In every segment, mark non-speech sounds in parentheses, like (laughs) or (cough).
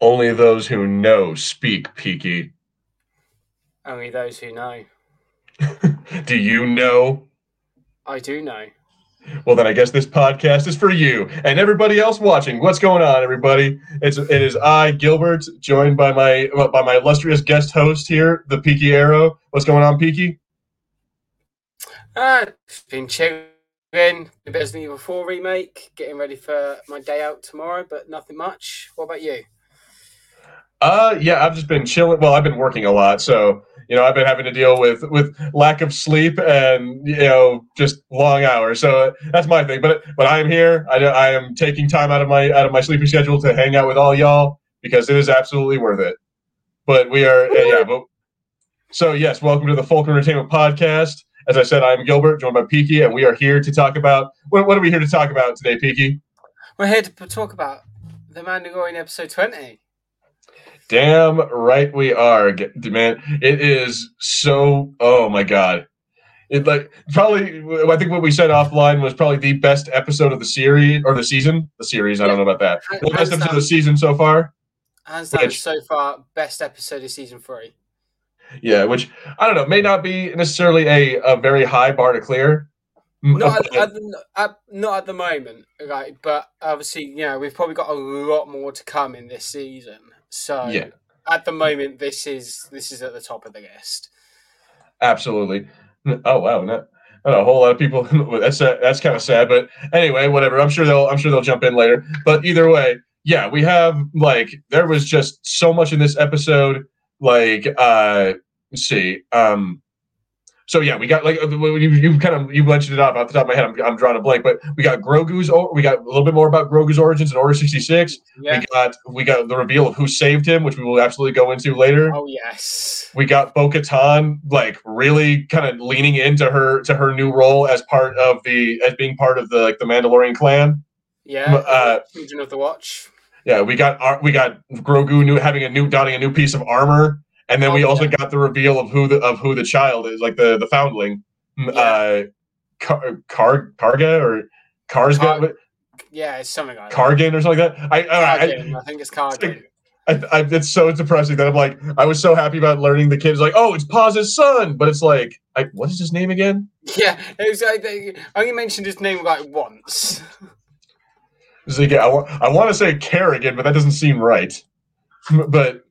Only those who know speak, Peaky. Only those who know. (laughs) Do you know? I do know. Well, then I guess this podcast is for you and everybody else watching. What's going on, everybody? It's it is I, Gilbert, joined by my by my illustrious guest host here, the Peaky Arrow. What's going on, Peaky? Uh, been chilling. The Resident Evil 4 remake, getting ready for my day out tomorrow, but nothing much. What about you? Uh, yeah, I've just been chilling. Well, I've been working a lot, so you know, I've been having to deal with with lack of sleep and you know just long hours. So that's my thing. But but I am here. I, I am taking time out of my out of my sleeping schedule to hang out with all y'all because it is absolutely worth it. But we are uh, yeah. But so yes, welcome to the Fulcrum Entertainment Podcast. As I said, I'm Gilbert, joined by Peaky, and we are here to talk about what, what are we here to talk about today, Peaky? We're here to talk about the Mandalorian episode twenty. Damn right we are, man. It is so. Oh my god. It like probably. I think what we said offline was probably the best episode of the series or the season. The series. I don't know about that. The best episode of the season so far. Hands down, which, so far, best episode of season three. Yeah, which I don't know, may not be necessarily a, a very high bar to clear. Not at, at, at, not at the moment, right? But obviously, you know, we've probably got a lot more to come in this season. So yeah. at the moment, this is this is at the top of the list. Absolutely. Oh wow, not, not a whole lot of people. (laughs) that's uh, that's kind of sad, but anyway, whatever. I'm sure they'll I'm sure they'll jump in later. But either way, yeah, we have like there was just so much in this episode. Like, uh, let's see, um, so yeah, we got like uh, you, you kind of you mentioned it off off the top of my head. I'm, I'm drawing a blank, but we got Grogu's. We got a little bit more about Grogu's origins in Order 66. Yeah. We got we got the reveal of who saved him, which we will absolutely go into later. Oh yes. We got Bo-Katan like really kind of leaning into her to her new role as part of the as being part of the like the Mandalorian clan. Yeah. Uh, of the Watch. Yeah, we got our, we got Grogu new having a new donning a new piece of armor and then oh, we also yeah. got the reveal of who the of who the child is, like the the foundling, yeah. uh, Car, Car Karga or Karsga. Car- yeah, it's something like Kargan or something like that. I I, I, think it's Kargan. I, I, it's so depressing that I'm like, I was so happy about learning the kid's like, oh, it's Paz's son, but it's like, I, what is his name again? (laughs) Yeah, it was. I, I only mentioned his name like once. like, I, I want to say Kerrigan, but that doesn't seem right. (laughs) But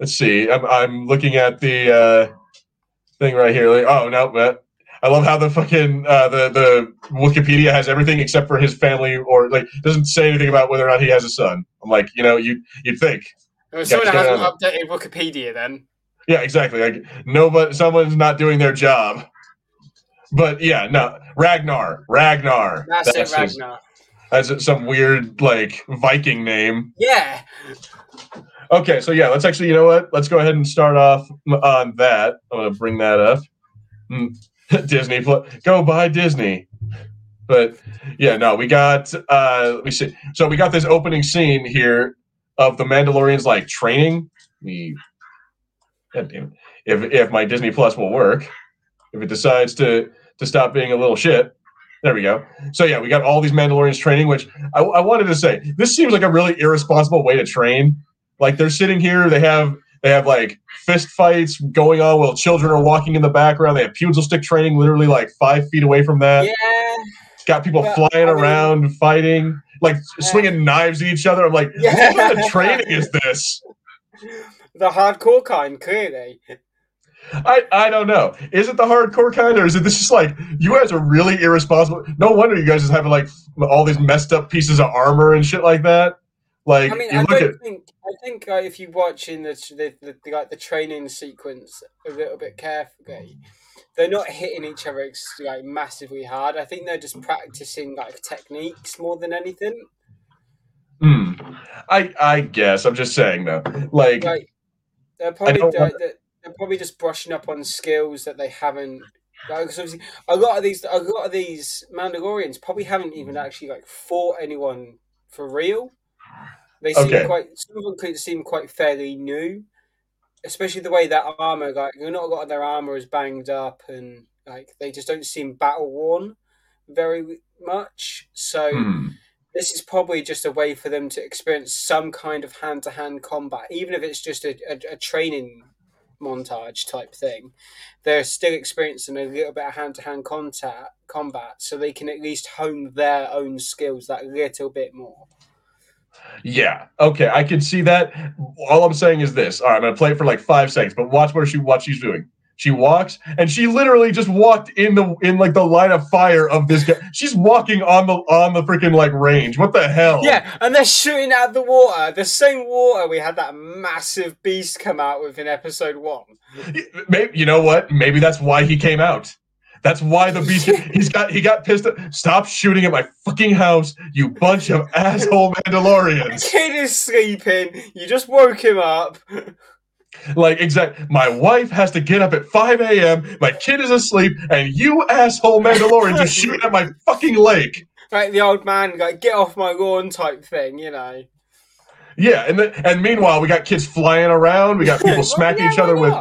let's see. I'm I'm looking at the uh, thing right here. Like, oh no, but I love how the fucking uh, the the Wikipedia has everything except for his family, or like doesn't say anything about whether or not he has a son. I'm like, you know, you you'd think. someone hasn't updated Wikipedia then. Yeah, exactly. Like nobody, someone's not doing their job. But yeah, no, Ragnar, Ragnar. That's, that's it, Ragnar. His, that's some weird like Viking name. Yeah. Okay, so yeah, let's actually, you know what? Let's go ahead and start off on that. I'm gonna bring that up. Mm, (laughs) Disney, go buy Disney. But yeah, no, we got uh we see so we got this opening scene here of the Mandalorians like training. Me, God damn it. If if my Disney Plus will work, if it decides to to stop being a little shit. There we go. So yeah, we got all these Mandalorians training, which I, I wanted to say this seems like a really irresponsible way to train like they're sitting here, they have they have like fist fights going on while children are walking in the background. They have pugil stick training literally like five feet away from that. Yeah. Got people well, flying I mean, around, fighting, like yeah. swinging knives at each other. I'm like, yeah. what kind of training is this? The hardcore kind, clearly. I, I don't know. Is it the hardcore kind, or is it this just like you guys are really irresponsible? No wonder you guys just having like all these messed up pieces of armor and shit like that. Like, I mean, I don't at... think I think uh, if you watch in the, the, the, the, like the training sequence a little bit carefully, they're not hitting each other like massively hard. I think they're just practicing like techniques more than anything. Hmm. I I guess I'm just saying though, like, like they're probably they're, they're probably just brushing up on skills that they haven't like, obviously, a lot of these, a lot of these Mandalorians probably haven't even actually like fought anyone for real. They seem okay. quite some of them could seem quite fairly new, especially the way that armor like not a lot of their armor is banged up and like they just don't seem battle worn very much. So hmm. this is probably just a way for them to experience some kind of hand to hand combat, even if it's just a, a, a training montage type thing. They're still experiencing a little bit of hand to hand contact combat, so they can at least hone their own skills that little bit more. Yeah. Okay, I can see that. All I'm saying is this. All right, I'm gonna play it for like five seconds, but watch where she what she's doing. She walks and she literally just walked in the in like the line of fire of this guy. She's walking on the on the freaking like range. What the hell? Yeah, and they're shooting out the water. The same water we had that massive beast come out with in episode one. Maybe you know what? Maybe that's why he came out. That's why the beast (laughs) he's got he got pissed. At, Stop shooting at my fucking house, you bunch of asshole Mandalorians. (laughs) The kid is sleeping. You just woke him up. (laughs) Like exact, my wife has to get up at five a.m. My kid is asleep, and you asshole Mandalorians are shooting at my fucking lake. Like the old man, like get off my lawn type thing, you know. Yeah, and then, and meanwhile, we got kids flying around. We got people smacking yeah, each other with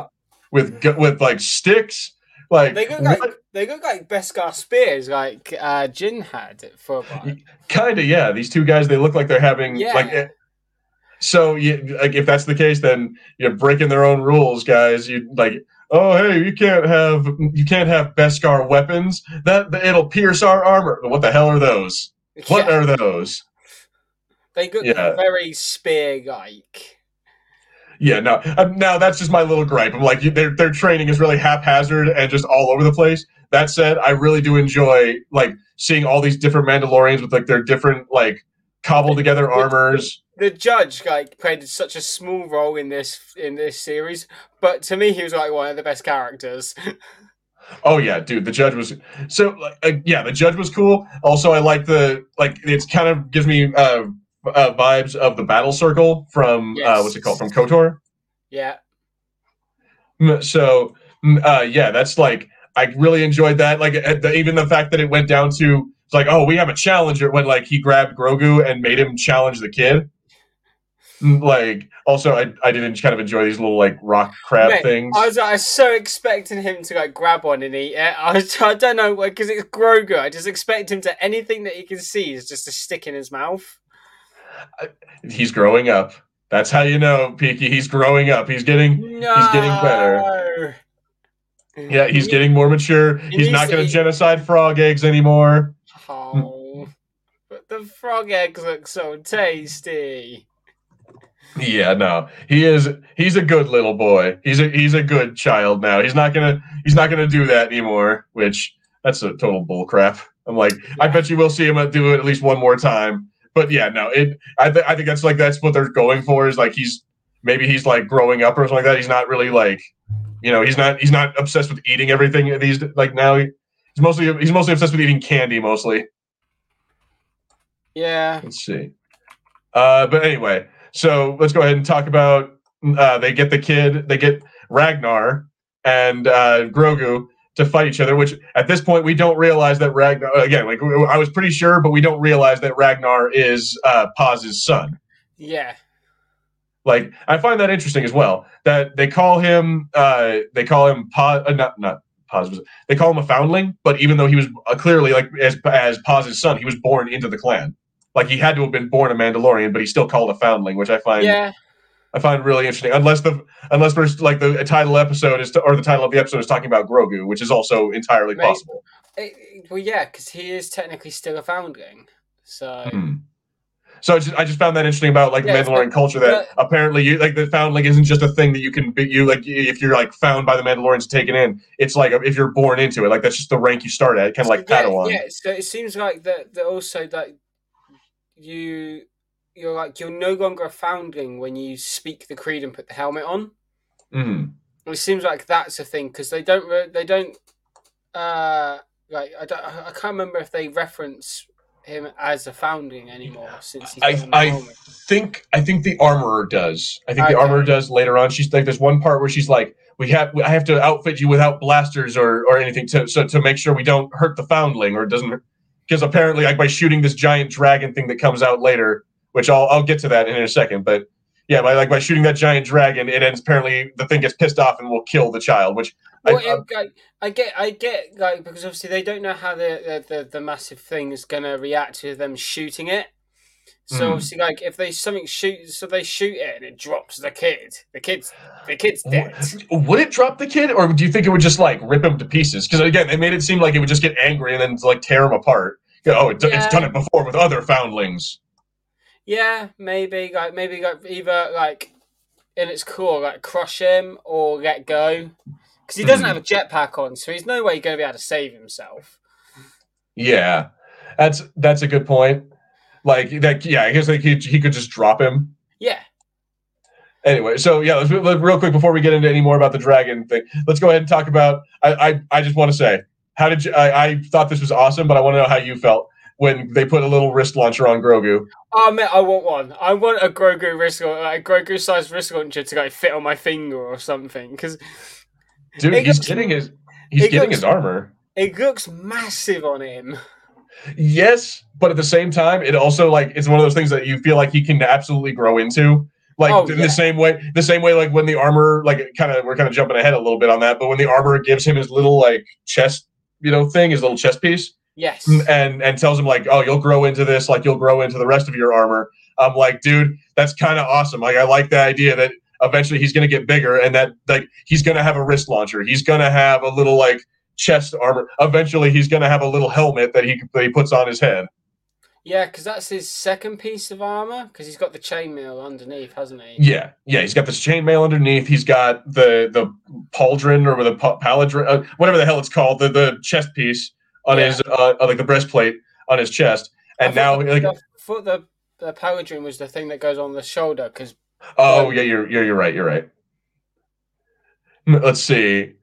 with with like sticks. Like they look like they look like Beskar spears, like uh, Din had for a while. Kind of, yeah. These two guys, they look like they're having yeah. like so, you, like, if that's the case, then you're breaking their own rules, guys. You like, oh, hey, you can't have you can't have Beskar weapons. That it'll pierce our armor. What the hell are those? What yeah. are those? They look yeah. very spear like. Yeah, no. Um, now that's just my little gripe. I'm like, their their training is really haphazard and just all over the place. That said, I really do enjoy like seeing all these different Mandalorians with like their different like cobbled together armors the judge like played such a small role in this in this series, but to me he was like one of the best characters. (laughs) Oh yeah, dude, the judge was so uh, yeah, the judge was cool. Also, I like the like it's kind of gives me uh, uh vibes of the battle circle from yes. uh what's it called from Kotor. Yeah. So uh yeah, that's like I really enjoyed that. Like even the fact that it went down to it's like oh we have a challenger when like he grabbed Grogu and made him challenge the kid like also I, I didn't kind of enjoy these little like rock crab Mate, things. I was, I was so expecting him to like grab one and eat it. I, was, (laughs) I don't know because it's Grogu. I just expect him to anything that he can see is just a stick in his mouth. He's growing up. That's how you know, Peaky. He's growing up. He's getting no. he's getting better. Yeah, he's getting more mature. He he's not going to genocide frog eggs anymore. Oh, but the frog eggs look so tasty. Yeah, no, he is. He's a good little boy. He's a he's a good child now. He's not gonna he's not gonna do that anymore. Which that's a total bull crap. I'm like, yeah. I bet you will see him do it at least one more time. But yeah, no, it. I th- I think that's like that's what they're going for. Is like he's maybe he's like growing up or something like that. He's not really like, you know, he's not he's not obsessed with eating everything. These like now he's mostly he's mostly obsessed with eating candy mostly. Yeah. Let's see. Uh, but anyway, so let's go ahead and talk about. Uh, they get the kid. They get Ragnar and uh, Grogu to fight each other. Which at this point we don't realize that Ragnar. Again, like I was pretty sure, but we don't realize that Ragnar is uh, Paz's son. Yeah. Like I find that interesting as well. That they call him. Uh, they call him Paz. Uh, not not Paz. They call him a foundling, but even though he was uh, clearly like as as Paz's son, he was born into the clan like he had to have been born a Mandalorian, but he's still called a foundling, which I find yeah. I find really interesting. Unless the unless we're like the title episode is to, or the title of the episode is talking about Grogu, which is also entirely Maybe. possible. It, well, yeah, because he is technically still a foundling. So. Mm-hmm. So I just, I just found that interesting about like yeah, the Mandalorian culture that apparently you like the foundling isn't just a thing that you can be you like if you're like found by the Mandalorians taken in it's like if you're born into it like that's just the rank you start at kind of like yeah, Padawan. Yeah, so it seems like that that also that you you're like you're no longer a foundling when you speak the creed and put the helmet on. Mm. It seems like that's a thing because they don't they don't uh like I don't I can't remember if they reference him as a founding anymore since he's I, I think I think the armorer does. I think okay. the armorer does later on. She's like there's one part where she's like we have I have to outfit you without blasters or or anything to so to make sure we don't hurt the foundling or it doesn't because apparently like by shooting this giant dragon thing that comes out later, which I'll I'll get to that in a second, but yeah, by like by shooting that giant dragon, it ends apparently the thing gets pissed off and will kill the child. Which well, I, I, I, get, I get like because obviously they don't know how the the, the, the massive thing is gonna react to them shooting it. So mm. obviously, like if they something shoots, so they shoot it and it drops the kid. The kid's the kid's dead. Would it drop the kid, or do you think it would just like rip him to pieces? Because again, they made it seem like it would just get angry and then like tear him apart. Oh, it, yeah. it's done it before with other foundlings. Yeah, maybe like maybe like either like in its core like crush him or let go because he hmm. doesn't have a jetpack on, so he's no way going to be able to save himself. Yeah, that's that's a good point. Like that, yeah. I guess like he he could just drop him. Yeah. Anyway, so yeah, let's, let's, real quick before we get into any more about the dragon thing. Let's go ahead and talk about. I I, I just want to say, how did you? I, I thought this was awesome, but I want to know how you felt when they put a little wrist launcher on Grogu. Oh man, I want one. I want a Grogu wrist, like a Grogu sized wrist launcher to like fit on my finger or something. Because dude, he's looks, getting his he's getting looks, his armor. It looks massive on him. Yes, but at the same time, it also like it's one of those things that you feel like he can absolutely grow into. Like oh, in yeah. the same way, the same way like when the armor, like kind of we're kind of jumping ahead a little bit on that, but when the armor gives him his little like chest, you know, thing, his little chest piece. Yes. And and tells him like, oh, you'll grow into this, like you'll grow into the rest of your armor. I'm like, dude, that's kind of awesome. Like I like the idea that eventually he's going to get bigger and that like he's going to have a wrist launcher. He's going to have a little like chest armor. Eventually, he's going to have a little helmet that he that he puts on his head. Yeah, because that's his second piece of armor. Because he's got the chainmail underneath, hasn't he? Yeah, yeah, he's got this chainmail underneath. He's got the the pauldron or the paladron, uh, whatever the hell it's called, the the chest piece on yeah. his uh, like the breastplate on his chest. And now, the, like, the, the the paladron was the thing that goes on the shoulder. Because oh yeah, you're, you're you're right. You're right. Let's see.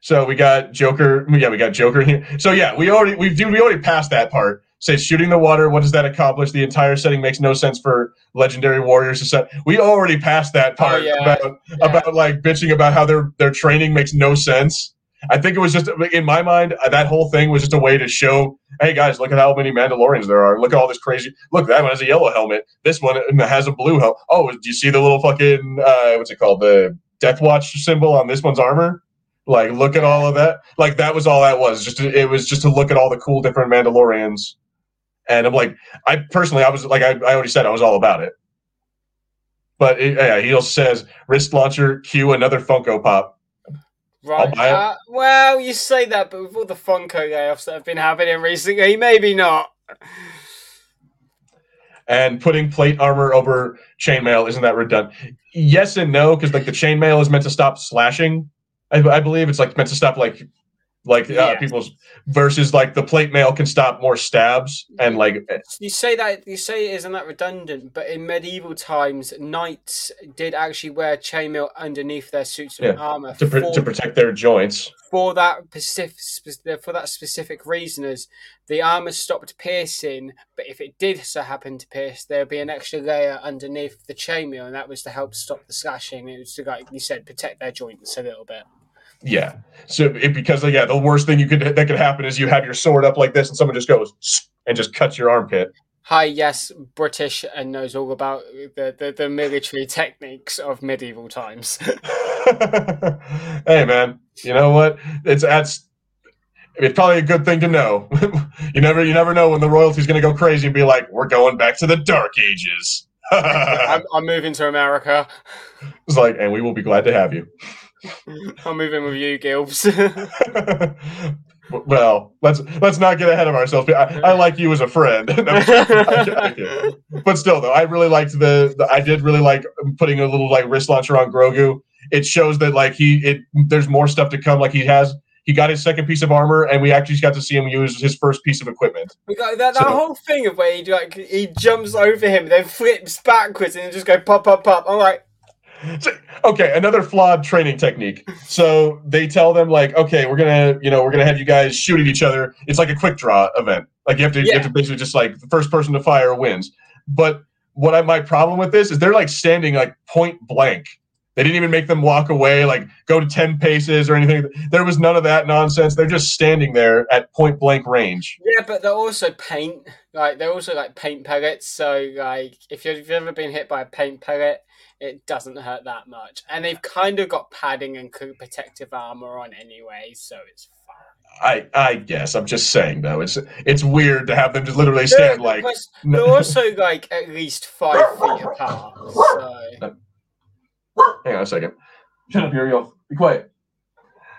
So we got Joker. Yeah, we got Joker here. So yeah, we already we do we already passed that part. Say shooting the water. What does that accomplish? The entire setting makes no sense for legendary warriors to set. We already passed that oh, part oh, yeah. about yeah. about like bitching about how their their training makes no sense. I think it was just in my mind that whole thing was just a way to show, hey guys, look at how many Mandalorians there are. Look at all this crazy. Look, that one has a yellow helmet. This one has a blue helmet. Oh, do you see the little fucking uh, what's it called? The Death Watch symbol on this one's armor. Like, look at all of that. Like, that was all that was. Just to, it was just to look at all the cool different Mandalorians. And I'm like, I personally, I was like, I, I already said I was all about it. But it, yeah, he also says wrist launcher, cue another Funko Pop. Right. Uh, well, you say that, but with all the Funko layoffs that have been happening recently, maybe not. And putting plate armor over chainmail isn't that redundant? Yes and no, because like the chainmail is meant to stop slashing I, I believe it's like meant to stop like like uh, yeah. people's versus like the plate mail can stop more stabs and like eh. you say that you say it isn't that redundant but in medieval times knights did actually wear chainmail underneath their suits of yeah, armor to, for, to protect their joints for that specific for that specific reason as the armor stopped piercing but if it did so happen to pierce there would be an extra layer underneath the chainmail and that was to help stop the slashing it was to like you said protect their joints a little bit yeah. So it, because yeah, the worst thing you could that could happen is you have your sword up like this, and someone just goes and just cuts your armpit. Hi, yes, British and knows all about the, the, the military techniques of medieval times. (laughs) hey, man, you know what? It's that's it's probably a good thing to know. (laughs) you never you never know when the royalty's going to go crazy and be like, "We're going back to the Dark Ages." (laughs) I'm, I'm moving to America. It's like, and we will be glad to have you. (laughs) I'll moving with you, Gilbs. (laughs) (laughs) well, let's let's not get ahead of ourselves. I, I like you as a friend, but still, though, I really liked the, the, I did really like putting a little like wrist launcher on Grogu. It shows that like he it there's more stuff to come. Like he has he got his second piece of armor, and we actually got to see him use his first piece of equipment. We got that, that so, whole thing of where he like he jumps over him, then flips backwards, and just go pop, pop, pop. I'm like, okay, another flawed training technique. So they tell them like, okay, we're gonna, you know, we're gonna have you guys shoot at each other. It's like a quick draw event. Like you have to, yeah. you have to basically just like the first person to fire wins. But what I my problem with this is they're like standing like point blank. They didn't even make them walk away, like go to ten paces or anything. There was none of that nonsense. They're just standing there at point blank range. Yeah, but they're also paint. Like they're also like paint pellets. So like if you've ever been hit by a paint pellet, it doesn't hurt that much. And they've kind of got padding and protective armor on anyway, so it's fine. I I guess I'm just saying though it's it's weird to have them just literally stand They're, like (laughs) they're also like at least five feet apart. So hang on a second. Shut up, Uriel. Be quiet.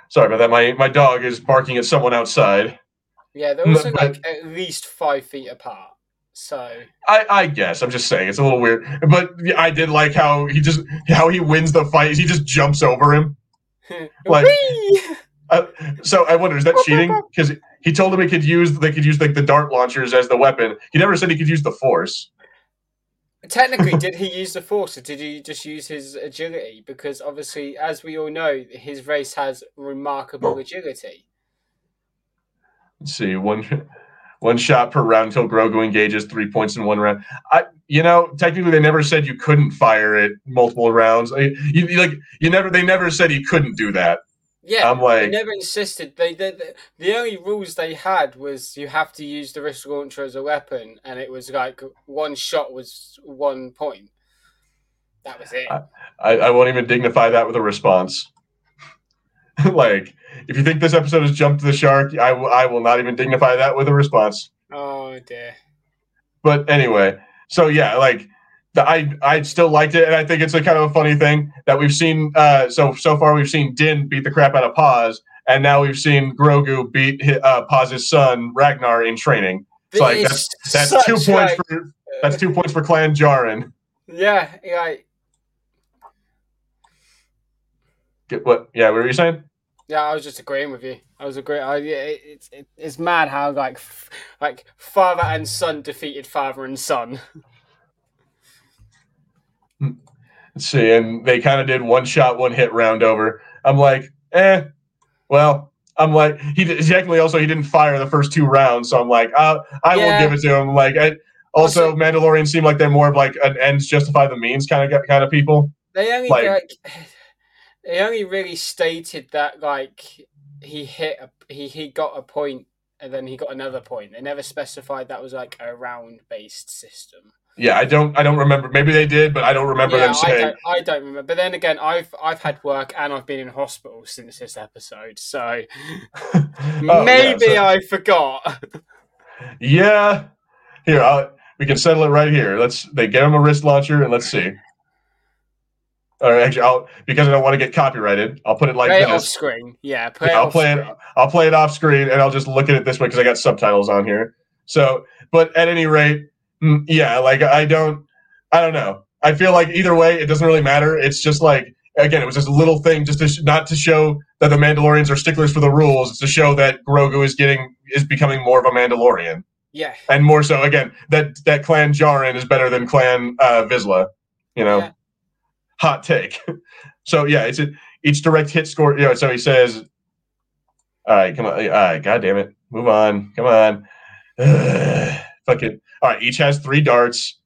Sorry about that. My my dog is barking at someone outside. yeah, they're also like at least five feet apart. So I, I guess I'm just saying it's a little weird, but I did like how he just how he wins the fight. He just jumps over him. (laughs) Like-! Uh, so I wonder is that cheating? Because he told him he could use they could use like the dart launchers as the weapon. He never said he could use the force. Technically, (laughs) did he use the force or did he just use his agility? Because obviously, as we all know, his race has remarkable agility. Let's see one one shot per round until Grogu engages three points in one round. I you know technically they never said you couldn't fire it multiple rounds. I- You, you like you never they never said he couldn't do that. Yeah, I'm like they never insisted. They, they, they the only rules they had was you have to use the wrist launcher as a weapon, and it was like one shot was one point. That was it. I, I won't even dignify that with a response. (laughs) like, if you think this episode has jumped the shark, I will I will not even dignify that with a response. Oh dear. But anyway, so yeah, like the, I I still liked it, and I think it's a kind of a funny thing that we've seen. Uh, so so far we've seen Din beat the crap out of Paz, and now we've seen Grogu beat uh, Paz's son Ragnar in training. It's like It's That's two points like, for that's two points for Clan Djarin. Yeah, yeah, Get what? Yeah, what were you saying? yeah. I was just agreeing with you. I was agreeing. I, yeah, it, it's it, it's mad how like f- like father and son defeated father and son. Let's see, and they kind of did one shot, one hit round over. I'm like, eh. Well, I'm like, he technically also he didn't fire the first two rounds, so I'm like, uh, I Yeah. will give it to him. Like, I, also, Also- Mandalorians seem like they're more of like an ends justify the means kind of kind of people. They only Like- like, they only really stated that like he hit a, he he got a point and then he got another point. They never specified that was like a round based system. Yeah, I don't, I don't remember. Maybe they did, but I don't remember yeah, them I saying. don't, I don't remember. But then again, I've I've had work and I've been in hospital since this episode, so (laughs) (laughs) Oh, yeah, maybe so- I forgot. yeah. Here, I'll, we can settle it right here. Let's. They give him a wrist launcher, and let's see. Or actually, I'll because I don't want to get copyrighted. I'll put it like play this. off screen. Yeah, play I'll play it. screen. I'll play it off screen, and I'll just look at it this way because I got subtitles on here. So, but at any rate, mm, yeah, like I don't, I don't know. I feel like either way, it doesn't really matter. It's just like again, it was just a little thing, just to sh- not to show that the Mandalorians are sticklers for the rules. It's to show that Grogu is getting is becoming more of a Mandalorian, Yeah, and more so again that that Clan Djarin is better than Clan uh, Vizsla. You know, Yeah. Hot take. (laughs) so yeah, it's a, each direct hit score. You know, so he says, "All right, come on, all right, god damn it, move on, come on, (sighs) fuck it." All right, each has three darts,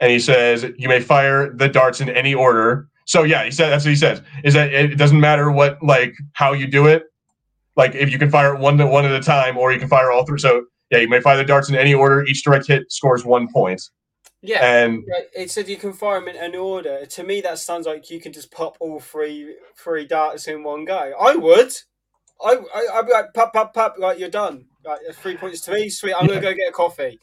and he says you may fire the darts in any order. So yeah, he said that's what he says. Is that it doesn't matter what like how you do it. Like if you can fire one to one at a time, or you can fire all three. So yeah, you may fire the darts in any order. Each direct hit scores one point, yeah. Yeah, it said you can fire them in an order. To me, that sounds like you can just pop all three three darts in one go. I would. I, I I'd be like pop pop pop. Like you're done. Like three points to me. Sweet. I'm gonna go get a coffee.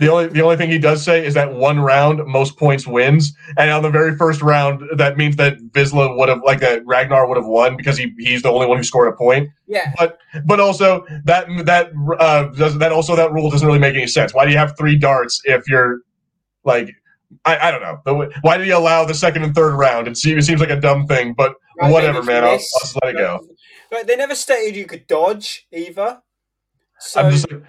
The only the only thing he does say is that one round most points wins, and on the very first round, that means that Vizsla would have like that Ragnar would have won because he he's the only one who scored a point. Yeah. But also that that uh, does that also that rule doesn't really make any sense. Why do you have three darts if you're like I, I don't know. But why did he allow the second and third round? It seems, it seems like a dumb thing, but Right, whatever, man. I'll, I'll just let it go. Like, they never stated you could dodge either. So I'm just like,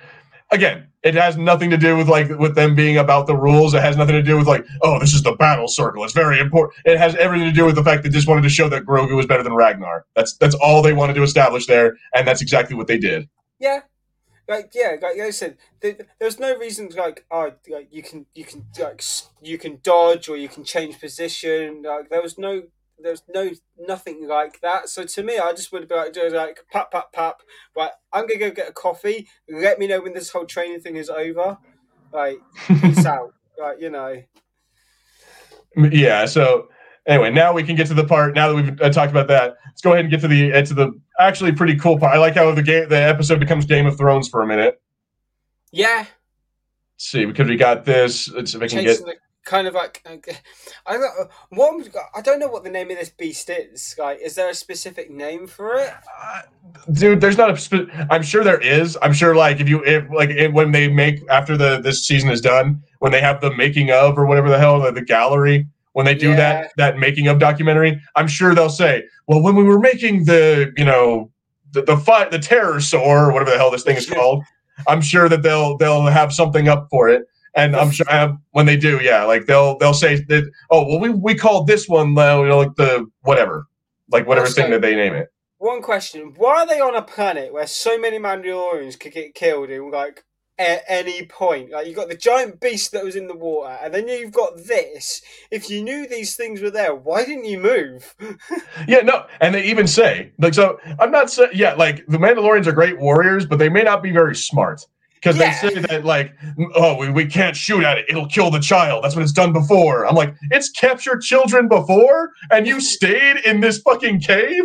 again, it has nothing to do with like with them being about the rules. It has nothing to do with like, oh, this is the battle circle. It's very important. It has everything to do with the fact that they just wanted to show that Grogu was better than Ragnar. That's that's all they wanted to establish there, and that's exactly what they did. yeah. Like yeah, like I said, there, there's no reason like oh like you can you can like you can dodge or you can change position. Like there was no there's no nothing like that. So to me, I just would be like do like pop pop pop. Right, I'm gonna go get a coffee. Let me know when this whole training thing is over. Like peace (laughs) out. Like you know. yeah. So anyway, now we can get to the part. Now that we've uh, talked about that, let's go ahead and get to the uh, to the. actually pretty cool part. I like how the game the episode becomes Game of Thrones for a minute. Yeah. Let's see, because we got this. Let's see if I can get. The, kind of like I don't what I don't know what the name of this beast is. Like, is there a specific name for it? Uh, dude, there's not a. Spe- I'm sure there is. I'm sure like if you if like if, when they make after the this season is done, when they have the making of or whatever the hell the, the gallery when they do yeah. that that making of documentary, I'm sure they'll say, well, when we were making the you know the the fight the Terrorsaur or whatever the hell this thing is (laughs) called. I'm sure that they'll they'll have something up for it. And I'm sure uh, when they do, yeah, like they'll they'll say that oh well we we called this one uh, you know like the whatever like whatever thing that they name it. One question: Why are they on a planet where so many Mandalorians could get killed in like at any point. Like you've got the giant beast that was in the water, and then you've got this. If you knew these things were there, why didn't you move? (laughs) yeah, no, and they even say like so. I'm not saying yeah, like the Mandalorians are great warriors, but they may not be very smart. Because yeah. they say that like, mm, oh, we, we can't shoot at it; it'll kill the child. That's what it's done before. I'm like, it's captured children before, and you (laughs) stayed in this fucking cave.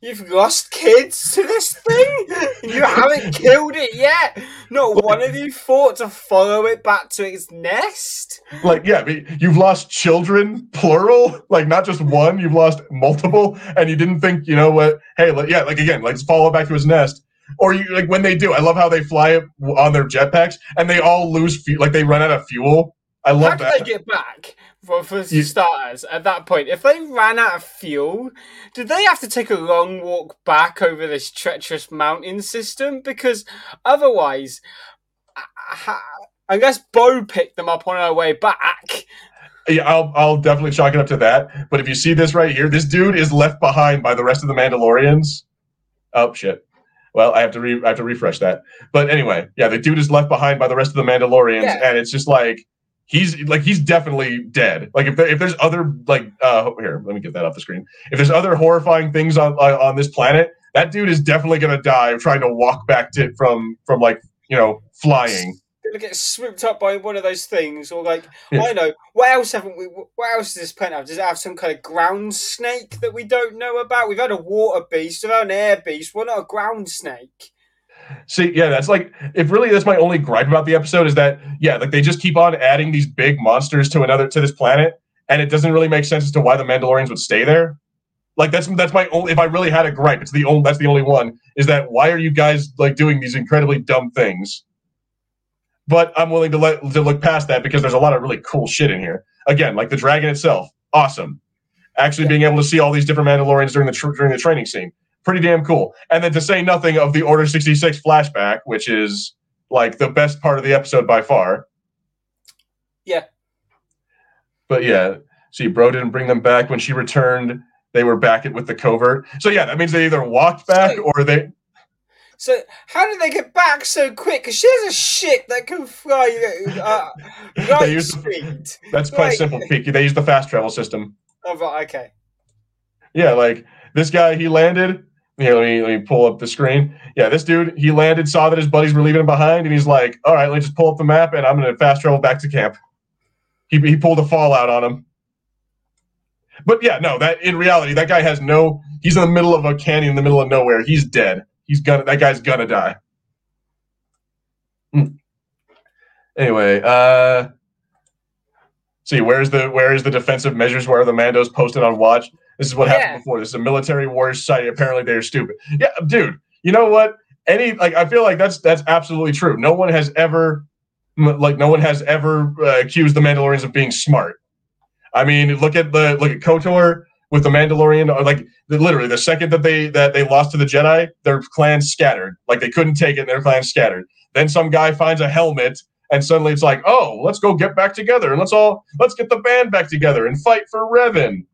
You've lost kids to this thing? you haven't killed it yet? Not like, one of you fought to follow it back to its nest? Like, yeah, you've lost children, plural. Like, not just one, you've lost multiple, and you didn't think, you know what? Hey, yeah, like, again, like, follow it back to his nest. Or you like when they do, I love how they fly on their jetpacks and they all lose, fuel, like, they run out of fuel. I love how that. How do they get back? For, for you, starters, at that point, if they ran out of fuel, did they have to take a long walk back over this treacherous mountain system? Because otherwise, I guess Bo picked them up on our way back. Yeah, I'll I'll definitely chalk it up to that. But if you see this right here, this dude is left behind by the rest of the Mandalorians. Oh shit. Well, I have to re- I have to refresh that. But anyway, yeah, the dude is left behind by the rest of the Mandalorians, yeah. and it's just like he's like he's definitely dead. Like if there, if there's other like uh here, let me get that off the screen. If there's other horrifying things on uh, on this planet, that dude is definitely gonna die trying to walk back to from from like you know flying. Gonna get swooped up by one of those things, or like yeah. I know what else haven't we? What else does this planet have? Does it have some kind of ground snake that we don't know about? We've had a water beast, we've had an air beast. We're not a ground snake. See, yeah, that's like if really that's my only gripe about the episode is that yeah, like they just keep on adding these big monsters to another to this planet, and it doesn't really make sense as to why the Mandalorians would stay there. Like that's that's my only. If I really had a gripe, it's the only that's the only one is that why are you guys like doing these incredibly dumb things? But I'm willing to let to look past that because there's a lot of really cool shit in here. Again, like the dragon itself, awesome. Actually, yeah. being able to see all these different Mandalorians during the tr- during the training scene pretty damn cool. And then to say nothing of the Order 66 flashback, which is like the best part of the episode by far. Yeah. But yeah, see, Bo didn't bring them back when she returned. They were back with the covert. So yeah, that means they either walked back so, or they. So how did they get back so quick? Because she has a ship that can fly uh, (laughs) light speed. The, that's quite like, simple, Peaky. They use the fast travel system. Oh, right, okay. Yeah, like this guy, he landed here, let me let me pull up the screen. Yeah, this dude, he landed, saw that his buddies were leaving him behind, and he's like, "All right, let me just pull up the map, and I'm going to fast travel back to camp." He he pulled a fallout on him. But yeah, no, that in reality, that guy has no. He's in the middle of a canyon, in the middle of nowhere. He's dead. He's gonna. That guy's gonna die. Hmm. Anyway, uh, see where's the where is the defensive measures? Where are the Mandos posted on watch? This is what yeah. happened before. This is a military warrior society. Apparently, they're stupid. Yeah, dude. You know what? Any like I feel like that's that's absolutely true. No one has ever like no one has ever uh, accused the Mandalorians of being smart. I mean, look at the look at Kotor with the Mandalorian. Like the, literally, the second that they that they lost to the Jedi, their clans scattered. Like they couldn't take it, and their clans scattered. Then some guy finds a helmet, and suddenly it's like, oh, let's go get back together, and let's all let's get the band back together and fight for Revan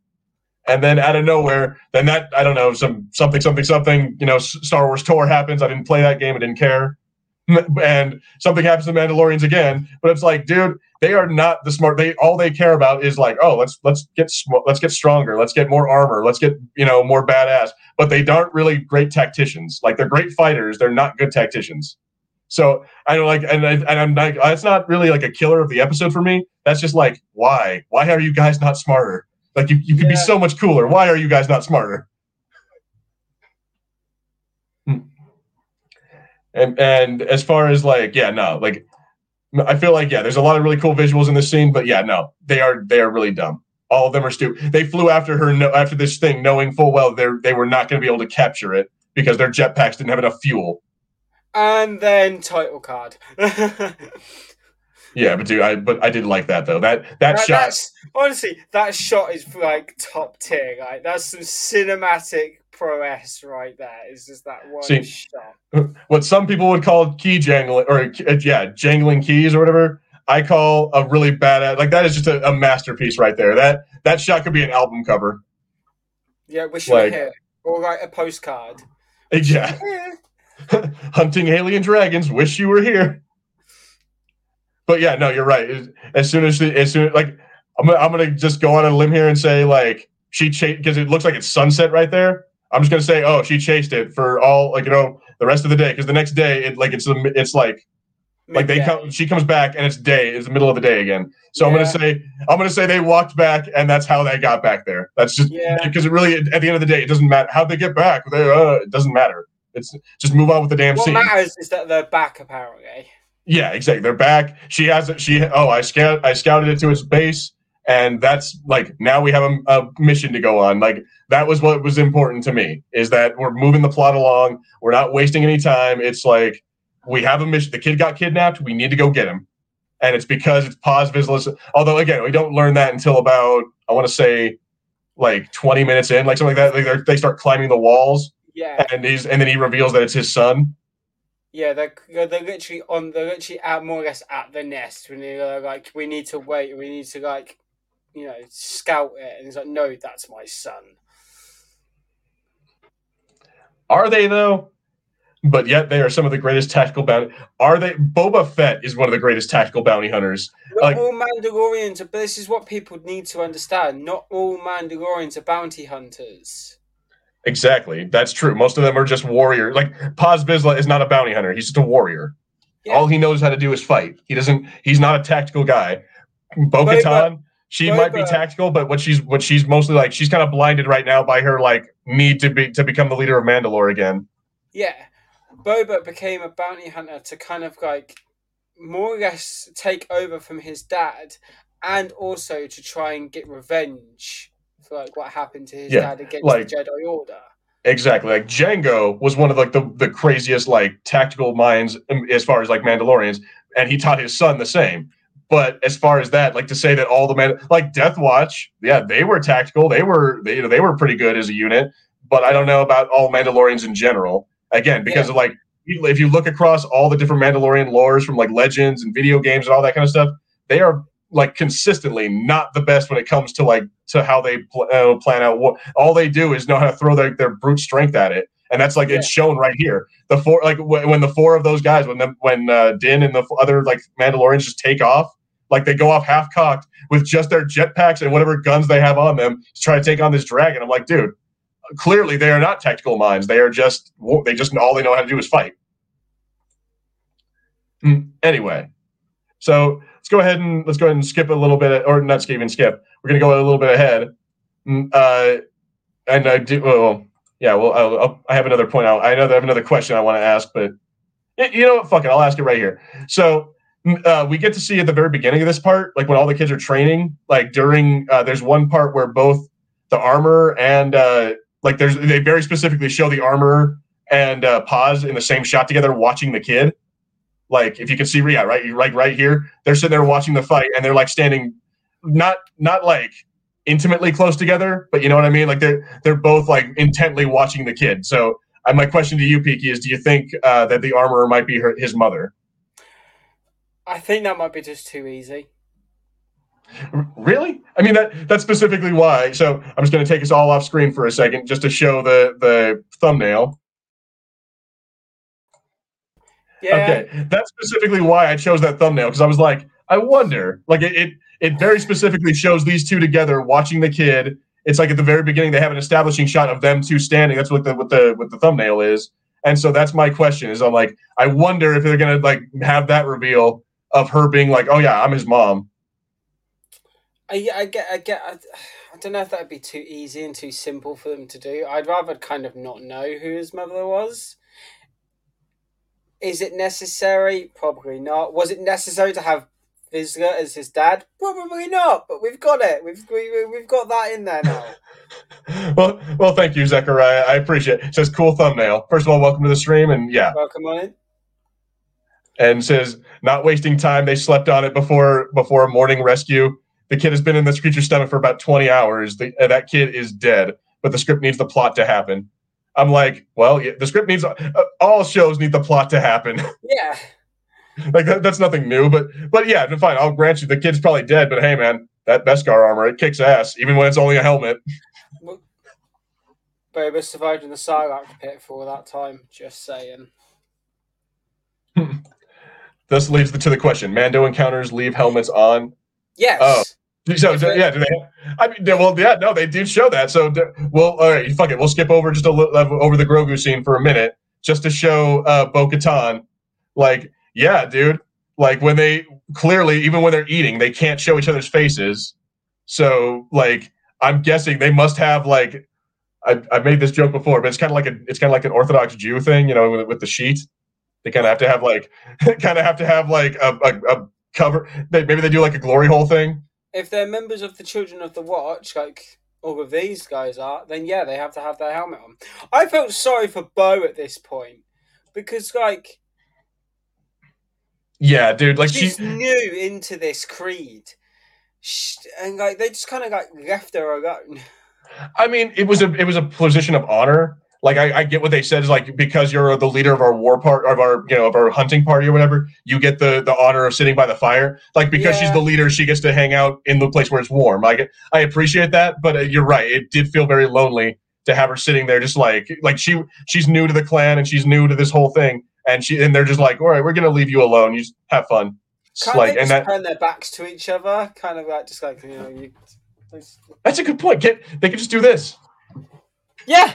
and then out of nowhere, then that I don't know some something something something you know Star Wars TOR happens. I didn't play that game. I didn't care, (laughs) and something happens to the Mandalorians again. But it's like, dude, they are not the smart. They all they care about is like, oh, let's let's get let's get stronger. Let's get more armor. Let's get you know more badass. But they aren't really great tacticians. Like they're great fighters. They're not good tacticians. So I don't like, and, I, and I'm not. That's not really like a killer of the episode for me. That's just like, why? Why are you guys not smarter? Like you, you could yeah. be so much cooler. Why are you guys not smarter? Hmm. And and as far as like, yeah, no, like I feel like yeah, there's a lot of really cool visuals in this scene, but yeah, no, they are they are really dumb. All of them are stupid. They flew after her no, after this thing, knowing full well they they were not going to be able to capture it because their jetpacks didn't have enough fuel. And then title card. (laughs) yeah, but dude, I but I did like that though. That that, that shot. honestly, that shot is like top tier. Like that's some cinematic prowess right there. Is just that one See, shot. (laughs) What some people would call key jangling, or uh, yeah, jangling keys or whatever. I call a really bad like that is just a, a, masterpiece right there. That that shot could be an album cover. Yeah, wish you like, were here, or write a postcard. (laughs) Yeah. (laughs) Hunting alien dragons. Wish you were here. But yeah, no, you're right. As soon as as soon like I'm gonna, I'm gonna just go on a limb here and say like she chased because it looks like it's sunset right there. I'm just gonna say, oh, she chased it for all like you know the rest of the day because the next day it like it's it's like like they come she comes back and it's day it's the middle of the day again so yeah. i'm gonna say i'm gonna say they walked back and that's how they got back there that's just because yeah. (laughs) it really at the end of the day it doesn't matter how they get back they, uh, it doesn't matter it's just move on with the damn what scene. what matters is that they're back apparently. Yeah exactly. They're back. She has it she oh i scout i scouted it to its base and that's like now we have a, a, mission to go on. Like that was what was important to me is that we're moving the plot along. We're not wasting any time. It's like we have a mission. The kid got kidnapped. We need to go get him. And it's because it's Paz Vizsla although again we don't learn that until about i want to say like 20 minutes in like something like that. Like they start climbing the walls yeah and he's and then he reveals that it's his son yeah, they're they're literally on. They're literally at more or less at the nest when they're like, we need to wait. We need to like you know, scout it. And he's like, no, that's my son. Are they though? But yet they are some of the greatest tactical bounty. Are they? Boba Fett is one of the greatest tactical bounty hunters. Not like, all Mandalorians, but this is what people need to understand. Not all Mandalorians are bounty hunters. Exactly, that's true. Most of them are just warriors. Like Paz Vizsla is not a bounty hunter; he's just a warrior. Yeah. All he knows how to do is fight. He doesn't. He's not a tactical guy. Bo Katan she might be tactical, but what she's what she's mostly like, she's kind of blinded right now by her like need to be to become the leader of Mandalore again. Yeah, Boba became a bounty hunter to kind of like more or less take over from his dad, and also to try and get revenge for like what happened to his yeah, dad against like, the Jedi Order. Exactly. Like Jango was one of like the, the craziest like tactical minds as far as like Mandalorians, and he taught his son the same. But as far as that, like to say that all the men like Death Watch, yeah, they were tactical. They were they, you know, they were pretty good as a unit. But I don't know about all Mandalorians in general. Again, because yeah. of like if you look across all the different Mandalorian lores from like legends and video games and all that kind of stuff, they are like consistently not the best when it comes to like to how they pl- uh, plan out what all they do is know how to throw their, their brute strength at it and that's like yeah. it's shown right here. The four like w- when the four of those guys when the, when uh, Din and the other like Mandalorians just take off, like they go off half cocked with just their jetpacks and whatever guns they have on them to try to take on this dragon. I'm like, dude, clearly they are not tactical minds. They are just they just all they know how to do is fight. Mm, anyway, so let's go ahead and let's go ahead and skip a little bit, or not skip and skip. We're gonna go a little bit ahead. Mm, uh, and I do well yeah, well, I'll, I'll, i have another point. Out. I know that I have another question I want to ask, but you know what? Fuck it. I'll ask it right here. So uh, we get to see at the very beginning of this part, like when all the kids are training, like during, uh, there's one part where both the armor and, uh, like, there's, they very specifically show the armor and uh, in the same shot together watching the kid. Like, if you can see, yeah, right, like right here, they're sitting there watching the fight and they're like standing, not, not like, intimately close together, but you know what I mean? Like they're they're both like intently watching the kid. So uh, my question to you, Peaky, is: Do you think uh, that the armorer might be her, his mother? I think that might be just too easy. Really? I mean that that's specifically why. So I'm just going to take us all off screen for a second, just to show the the thumbnail. Yeah. Okay, that's specifically why I chose that thumbnail because I was like, I wonder, like it, it it very specifically shows these two together watching the kid. It's like at the very beginning they have an establishing shot of them two standing. That's what the what the what the thumbnail is. And so that's my question is I'm like I wonder if they're gonna like have that reveal of her being like, oh yeah, I'm his mom. I, I get I get I, I don't know if that'd be too easy and too simple for them to do. I'd rather kind of not know who his mother was. Is it necessary? Probably not. Was it necessary to have Vizsla as his dad? Probably not. But we've got it. We've we, we've got that in there now. (laughs) well, well, thank you, Zechariah. I appreciate it. it. Says cool thumbnail. First of all, welcome to the stream, and yeah, welcome on in. And says not wasting time. They slept on it before before morning rescue. The kid has been in this creature's stomach for about twenty hours. The, uh, that kid is dead, but the script needs the plot to happen. I'm like, well, yeah, the script needs uh, all shows need the plot to happen. (laughs) Yeah. like that, that's nothing new, but but yeah, fine. I'll grant you the kid's probably dead, but hey, man, that Beskar armor it kicks ass, even when it's only a helmet. Boba survived in the Sarlacc pit for all that time. Just saying. (laughs) this leads to the question: Mando encounters leave helmets on. Yes. So, so yeah, do they? I mean, well, yeah, no, they did show that. So, well, all right, fuck it. We'll skip over just a little over the Grogu scene for a minute, just to show uh, Bo Katan, like, yeah, dude, like when they clearly, even when they're eating, they can't show each other's faces. So, like, I'm guessing they must have like I, have made this joke before, but it's kind of like a it's kind of like an Orthodox Jew thing, you know, with, with the sheet. They kind of have to have like (laughs) kind of have to have like a, a, a cover. They, maybe they do like a glory hole thing. If they're members of the Children of the Watch, like all of these guys are, then yeah, they have to have their helmet on. I felt sorry for Bo at this point because like. Yeah, dude. Like she's she... new into this creed, and like they just kind of like left her alone. I mean, it was a it was a position of honor. Like I, I, get what they said is like because you're the leader of our war part of our you know of our hunting party or whatever, you get the the honor of sitting by the fire. Like because yeah. she's the leader, she gets to hang out in the place where it's warm. Like I appreciate that, but uh, you're right. It did feel very lonely to have her sitting there, just like like she she's new to the clan and she's new to this whole thing, and she and they're just like, all right, we're gonna leave you alone. You just have fun. Kind like and that turn their backs to each other, kind of like just like you know you that's a good point. get they can just do this. Yeah.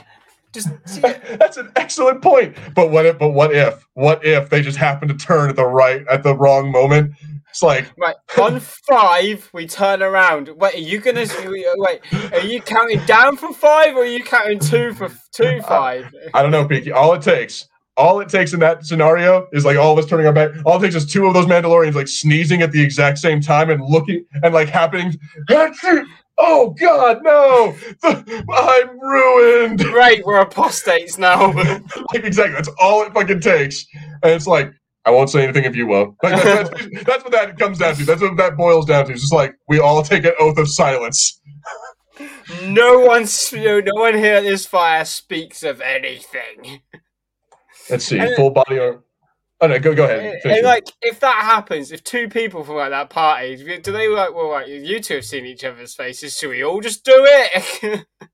Just (laughs) that's an excellent point. But what if but what if what if they just happen to turn at the right at the wrong moment? It's like (laughs) right on five, we turn around. Wait, are you gonna uh, wait? Are you counting down from five, or are you counting two for two five? I, I don't know, Peaky. All it takes, all it takes in that scenario is like all of us turning our back. All it takes is two of those Mandalorians like sneezing at the exact same time and looking and like happening (laughs) oh God, no, I'm ruined. (laughs) Right, we're apostates now. (laughs) like exactly, that's all it fucking takes, and it's like I won't say anything if you won't. Like, that's, that's, (laughs) that's, what that comes down to. That's what that boils down to. It's just like we all take an oath of silence. No one, no one here at this fire speaks of anything. Let's see, and full body armor. Oh no, go go ahead. And, like, if that happens, if two people from like that party, do they like? Well, like you two have seen each other's faces, should we all just do it? (laughs)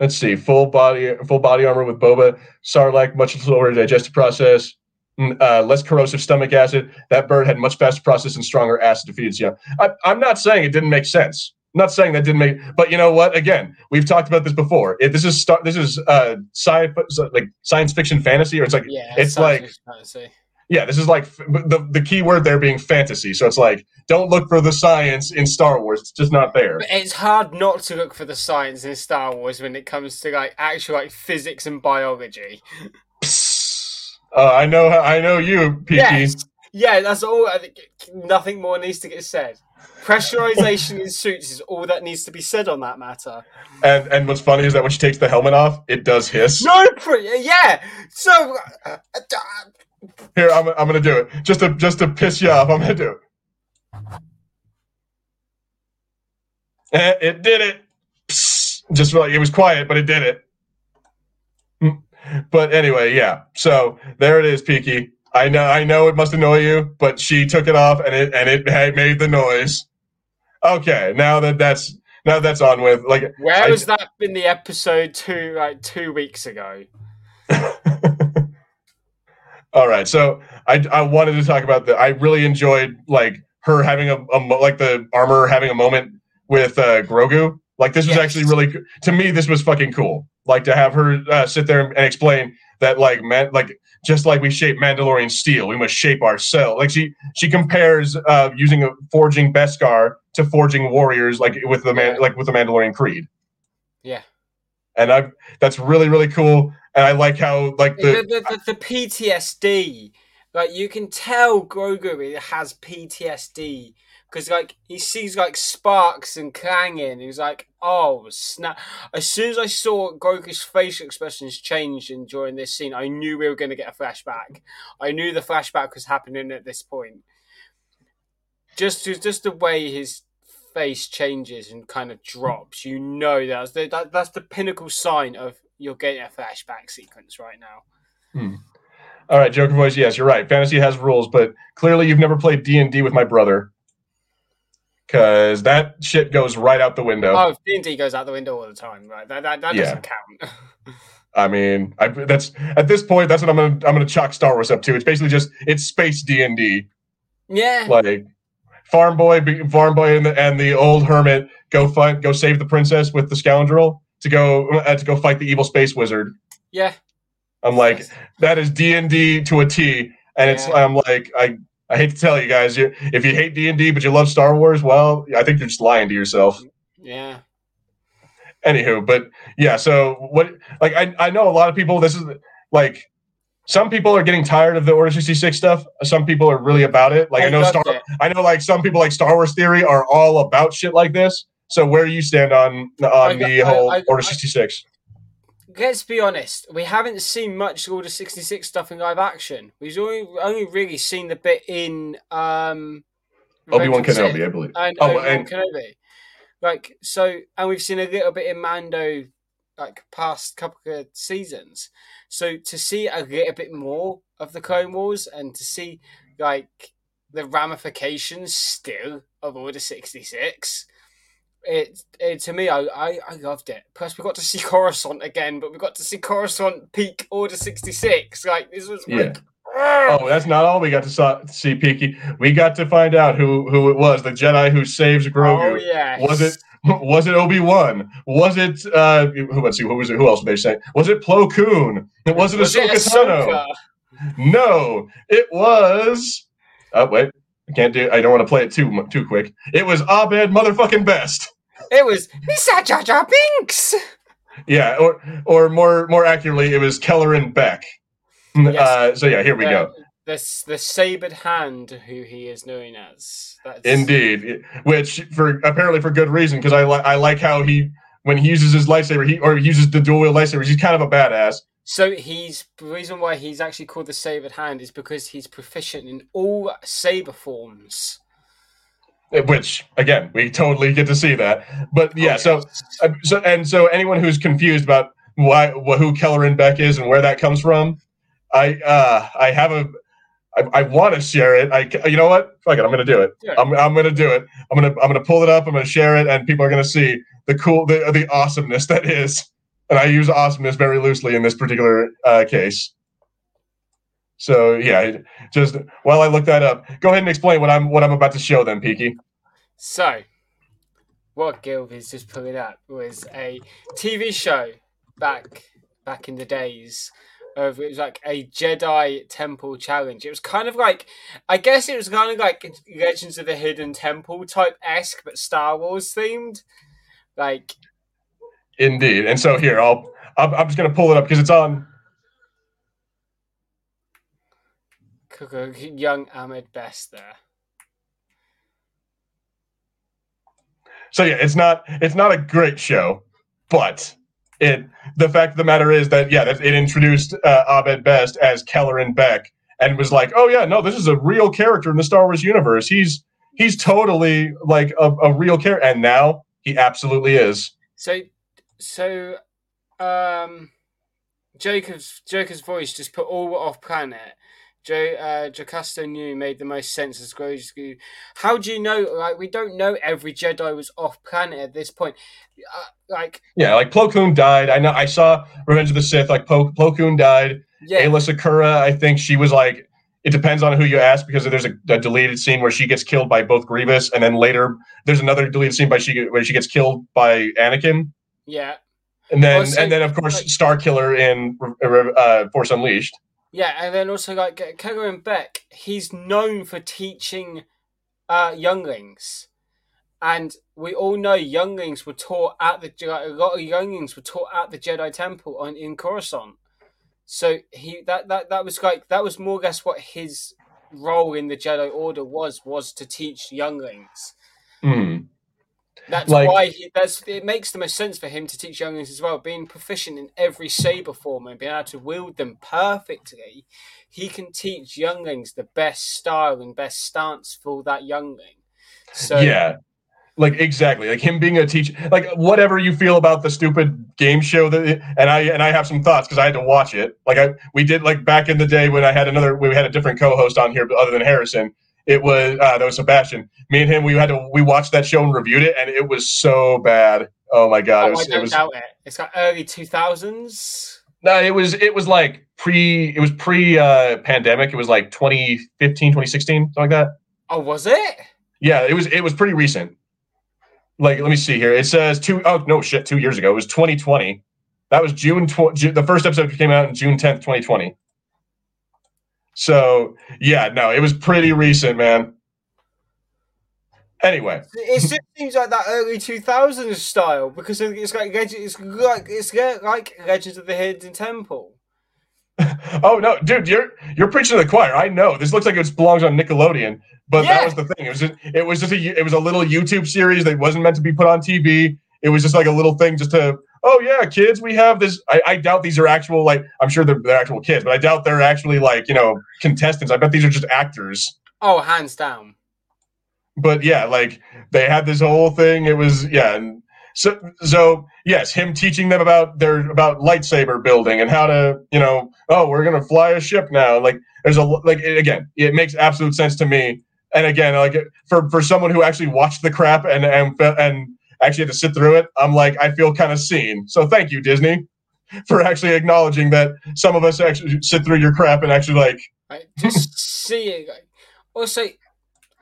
Let's see, full body full body armor with boba, sarlacc, much slower digestive process, mm, uh, less corrosive stomach acid. That bird had much faster process and stronger acid defeats. Yeah, I, I'm not saying it didn't make sense. Not saying that didn't make, but you know what? Again, we've talked about this before. This is this is uh, sci like science fiction fantasy, or it's like yeah, it's like fantasy. Yeah, this is like the the key word there being fantasy. So it's like don't look for the science in Star Wars. It's just not there. But it's hard not to look for the science in Star Wars when it comes to like actual like physics and biology. Uh, I know, I know you, Peaky. Yes. Yeah, that's all. I think nothing more needs to get said. Pressurization in suits is all that needs to be said on that matter. And and what's funny is that when she takes the helmet off, it does hiss. No, yeah. So uh, here, I'm, I'm gonna do it just to just to piss you off. I'm gonna do it. Eh, it did it. Psst. Just like it was quiet, but it did it. Hmm. But anyway, yeah. So there it is, Peaky. I know, I know, it must annoy you, but she took it off, and it and it made the noise. Okay, now that that's now that's on with. Like, where I, was that in the episode two, like two weeks ago? (laughs) All right, so I I wanted to talk about that. I really enjoyed like her having a, a like the armor having a moment with uh, Grogu. Like this was yes. actually really to me. This was fucking cool. Like to have her uh, sit there and explain that like man like just like we shape Mandalorian steel, we must shape ourselves. Like she she compares uh, using a forging Beskar to forging warriors, like with the man like with the Mandalorian creed. Yeah, and I that's really really cool. and I like how like the the, the, the, the PTSD. Like you can tell Grogu has PTSD because like he sees like sparks and clanging. He's like, "Oh snap!" As soon as I saw Grogu's facial expressions change during this scene, I knew we were going to get a flashback. I knew the flashback was happening at this point. Just just the way his face changes and kind of drops, you know that's the that, that's the pinnacle sign of you're getting a flashback sequence right now. Hmm. All right, Joker voice. Yes, you're right. Fantasy has rules, but clearly you've never played D and D with my brother because that shit goes right out the window. Oh, D and D goes out the window all the time, right? That that, that yeah. doesn't count. (laughs) I mean, I, that's at this point, that's what I'm gonna I'm gonna chalk Star Wars up to. It's basically just it's space D and D. Yeah, like farm boy, farm boy, and the, and the old hermit go fight, go save the princess with the scoundrel to go uh, to go fight the evil space wizard. Yeah, I'm like that is D and D to a T, and yeah. it's I'm like I I hate to tell you guys, you, if you hate D and D but you love Star Wars, well, I think you're just lying to yourself. Yeah. Anywho, but yeah, so what? Like, I I know a lot of people. This is like some people are getting tired of the Order sixty six stuff. Some people are really about it. Like I, I know Star. It. I know like some people like Star Wars theory are all about shit like this. So where do you stand on on I, the whole I, Order sixty six? Let's be honest, we haven't seen much of Order 66 stuff in live action. We've only, only really seen the bit in um, Obi Wan Kenobi, I believe. And oh, Obi Wan Kenobi. Like, so, and we've seen a little bit in Mando, like, past couple of seasons. So to see a little bit more of the Clone Wars and to see, like, the ramifications still of Order 66 it, it to me, I, I, I loved it. Plus, we got to see (laughs) Coruscant again, but we got to see Coruscant peak Order sixty six. Like this was yeah. like. Oh, that's not all we got to see, Peaky. We got to find out who who it was, the Jedi who saves Grogu. Oh yeah. Was it (laughs) was it Obi Wan? Was it uh who let's see, who was it? Who else did they say? Was it Plo Koon? It was Ahsoka, it Ahsoka? No, it was. Oh wait, I can't do. I don't want to play it too too quick. It was Ahmed motherfucking Best. It was Misa Jar Jar Binks. Yeah, or or more more accurately, it was Kelleran Beq. Yes. Uh, so yeah, here we go. The the sabered hand, who he is known as. That's... Indeed, which for apparently for good reason, because I like I like how he when he uses his lightsaber, he or he uses the dual wield lightsaber, he's kind of a badass. So he's the reason why he's actually called the sabered hand is because he's proficient in all saber forms. Which again, we totally get to see that. But yeah, so uh, so and so anyone who's confused about why who Kelleran Beq is and where that comes from, I uh I have a I, I want to share it. I, you know what? Fuck it. I'm going to do it. I'm, I'm going to do it. I'm going to, I'm going to pull it up. I'm going to share it, and people are going to see the cool, the, the awesomeness that is and I use awesomeness very loosely in this particular uh, case. So yeah, just while I look that up, go ahead and explain what I'm what I'm about to show them, Peaky. So, what Gilv is just pulling up was a TV show back back in the days of it was like a Jedi Temple challenge. It was kind of like, I guess it was kind of like Legends of the Hidden Temple type esque, but Star Wars themed. Like Indeed. And so here, I'll I'm, I'm just gonna pull it up because it's on. Young Ahmed Best there. So yeah, it's not it's not a great show, but it the fact of the matter is that yeah, it introduced uh, Ahmed Best as Kelleran Beq and was like, oh yeah, no, this is a real character in the Star Wars universe. He's he's totally like a, a real character, and now he absolutely is. So so um Jacob's Jacob's voice just put all off planet. Joe uh, Jocasta Nu made the most sense as Grogu. How do you know? Like, we don't know every Jedi was off planet at this point. Uh, like, yeah, like Plo Koon died. I know. I saw Revenge of the Sith. Like Plo, Plo Koon died. Yeah. Aayla Secura, I think she was like. It depends on who you ask because there's a, a, deleted scene where she gets killed by both Grievous, and then later there's another deleted scene by she where she gets killed by Anakin. Yeah. And then, also, and then, of course, like, Star Killer in uh, Force Unleashed. Yeah, and then also like Kelleran Beq, he's known for teaching uh, younglings, and we all know younglings were taught at the a lot of younglings were taught at the Jedi Temple on in Coruscant. So he that that that was like that was more or less what his role in the Jedi Order was was to teach younglings. Mm. That's like, why he, that's it makes the most sense for him to teach younglings as well. Being proficient in every saber form and being able to wield them perfectly, he can teach younglings the best style and best stance for that youngling. So yeah, like exactly like him being a teacher like whatever you feel about the stupid game show that and i and i have some thoughts because i had to watch it like i we did like back in the day when i had another we had a different co-host on here other than harrison it was uh that was sebastian me and him we had to we watched that show and reviewed it and it was so bad oh my god oh, it was, I don't it was doubt it it's got early 2000s no it was it was like pre it was pre uh pandemic it was like 2015 2016 something like that oh was it yeah it was it was pretty recent like let me see here. It says two oh no shit, two years ago. It was 2020. That was June, tw- June the first episode came out in June 10th, 2020. So yeah, no, it was pretty recent, man. Anyway, it just seems like that early 2000s style because it's like it's like it's like Legends of the Hidden Temple. (laughs) oh no, dude, you're you're preaching to the choir. I know this looks like it belongs on Nickelodeon, but yeah. that was the thing. It was just, it was just a it was a little YouTube series that wasn't meant to be put on TV. It was just like a little thing just to oh yeah, kids, we have this. I, I doubt these are actual like I'm sure they're, they're actual kids, but I doubt they're actually like you know contestants. I bet these are just actors. Oh, hands down. But yeah, like they had this whole thing. It was yeah, and so so yes, him teaching them about their about lightsaber building and how to you know oh we're gonna fly a ship now. Like there's a like again, it makes absolute sense to me. And again, like for for someone who actually watched the crap and and and actually had to sit through it, I'm like I feel kind of seen. So thank you Disney (laughs) for actually acknowledging that some of us actually sit through your crap and actually like I just see it. Also,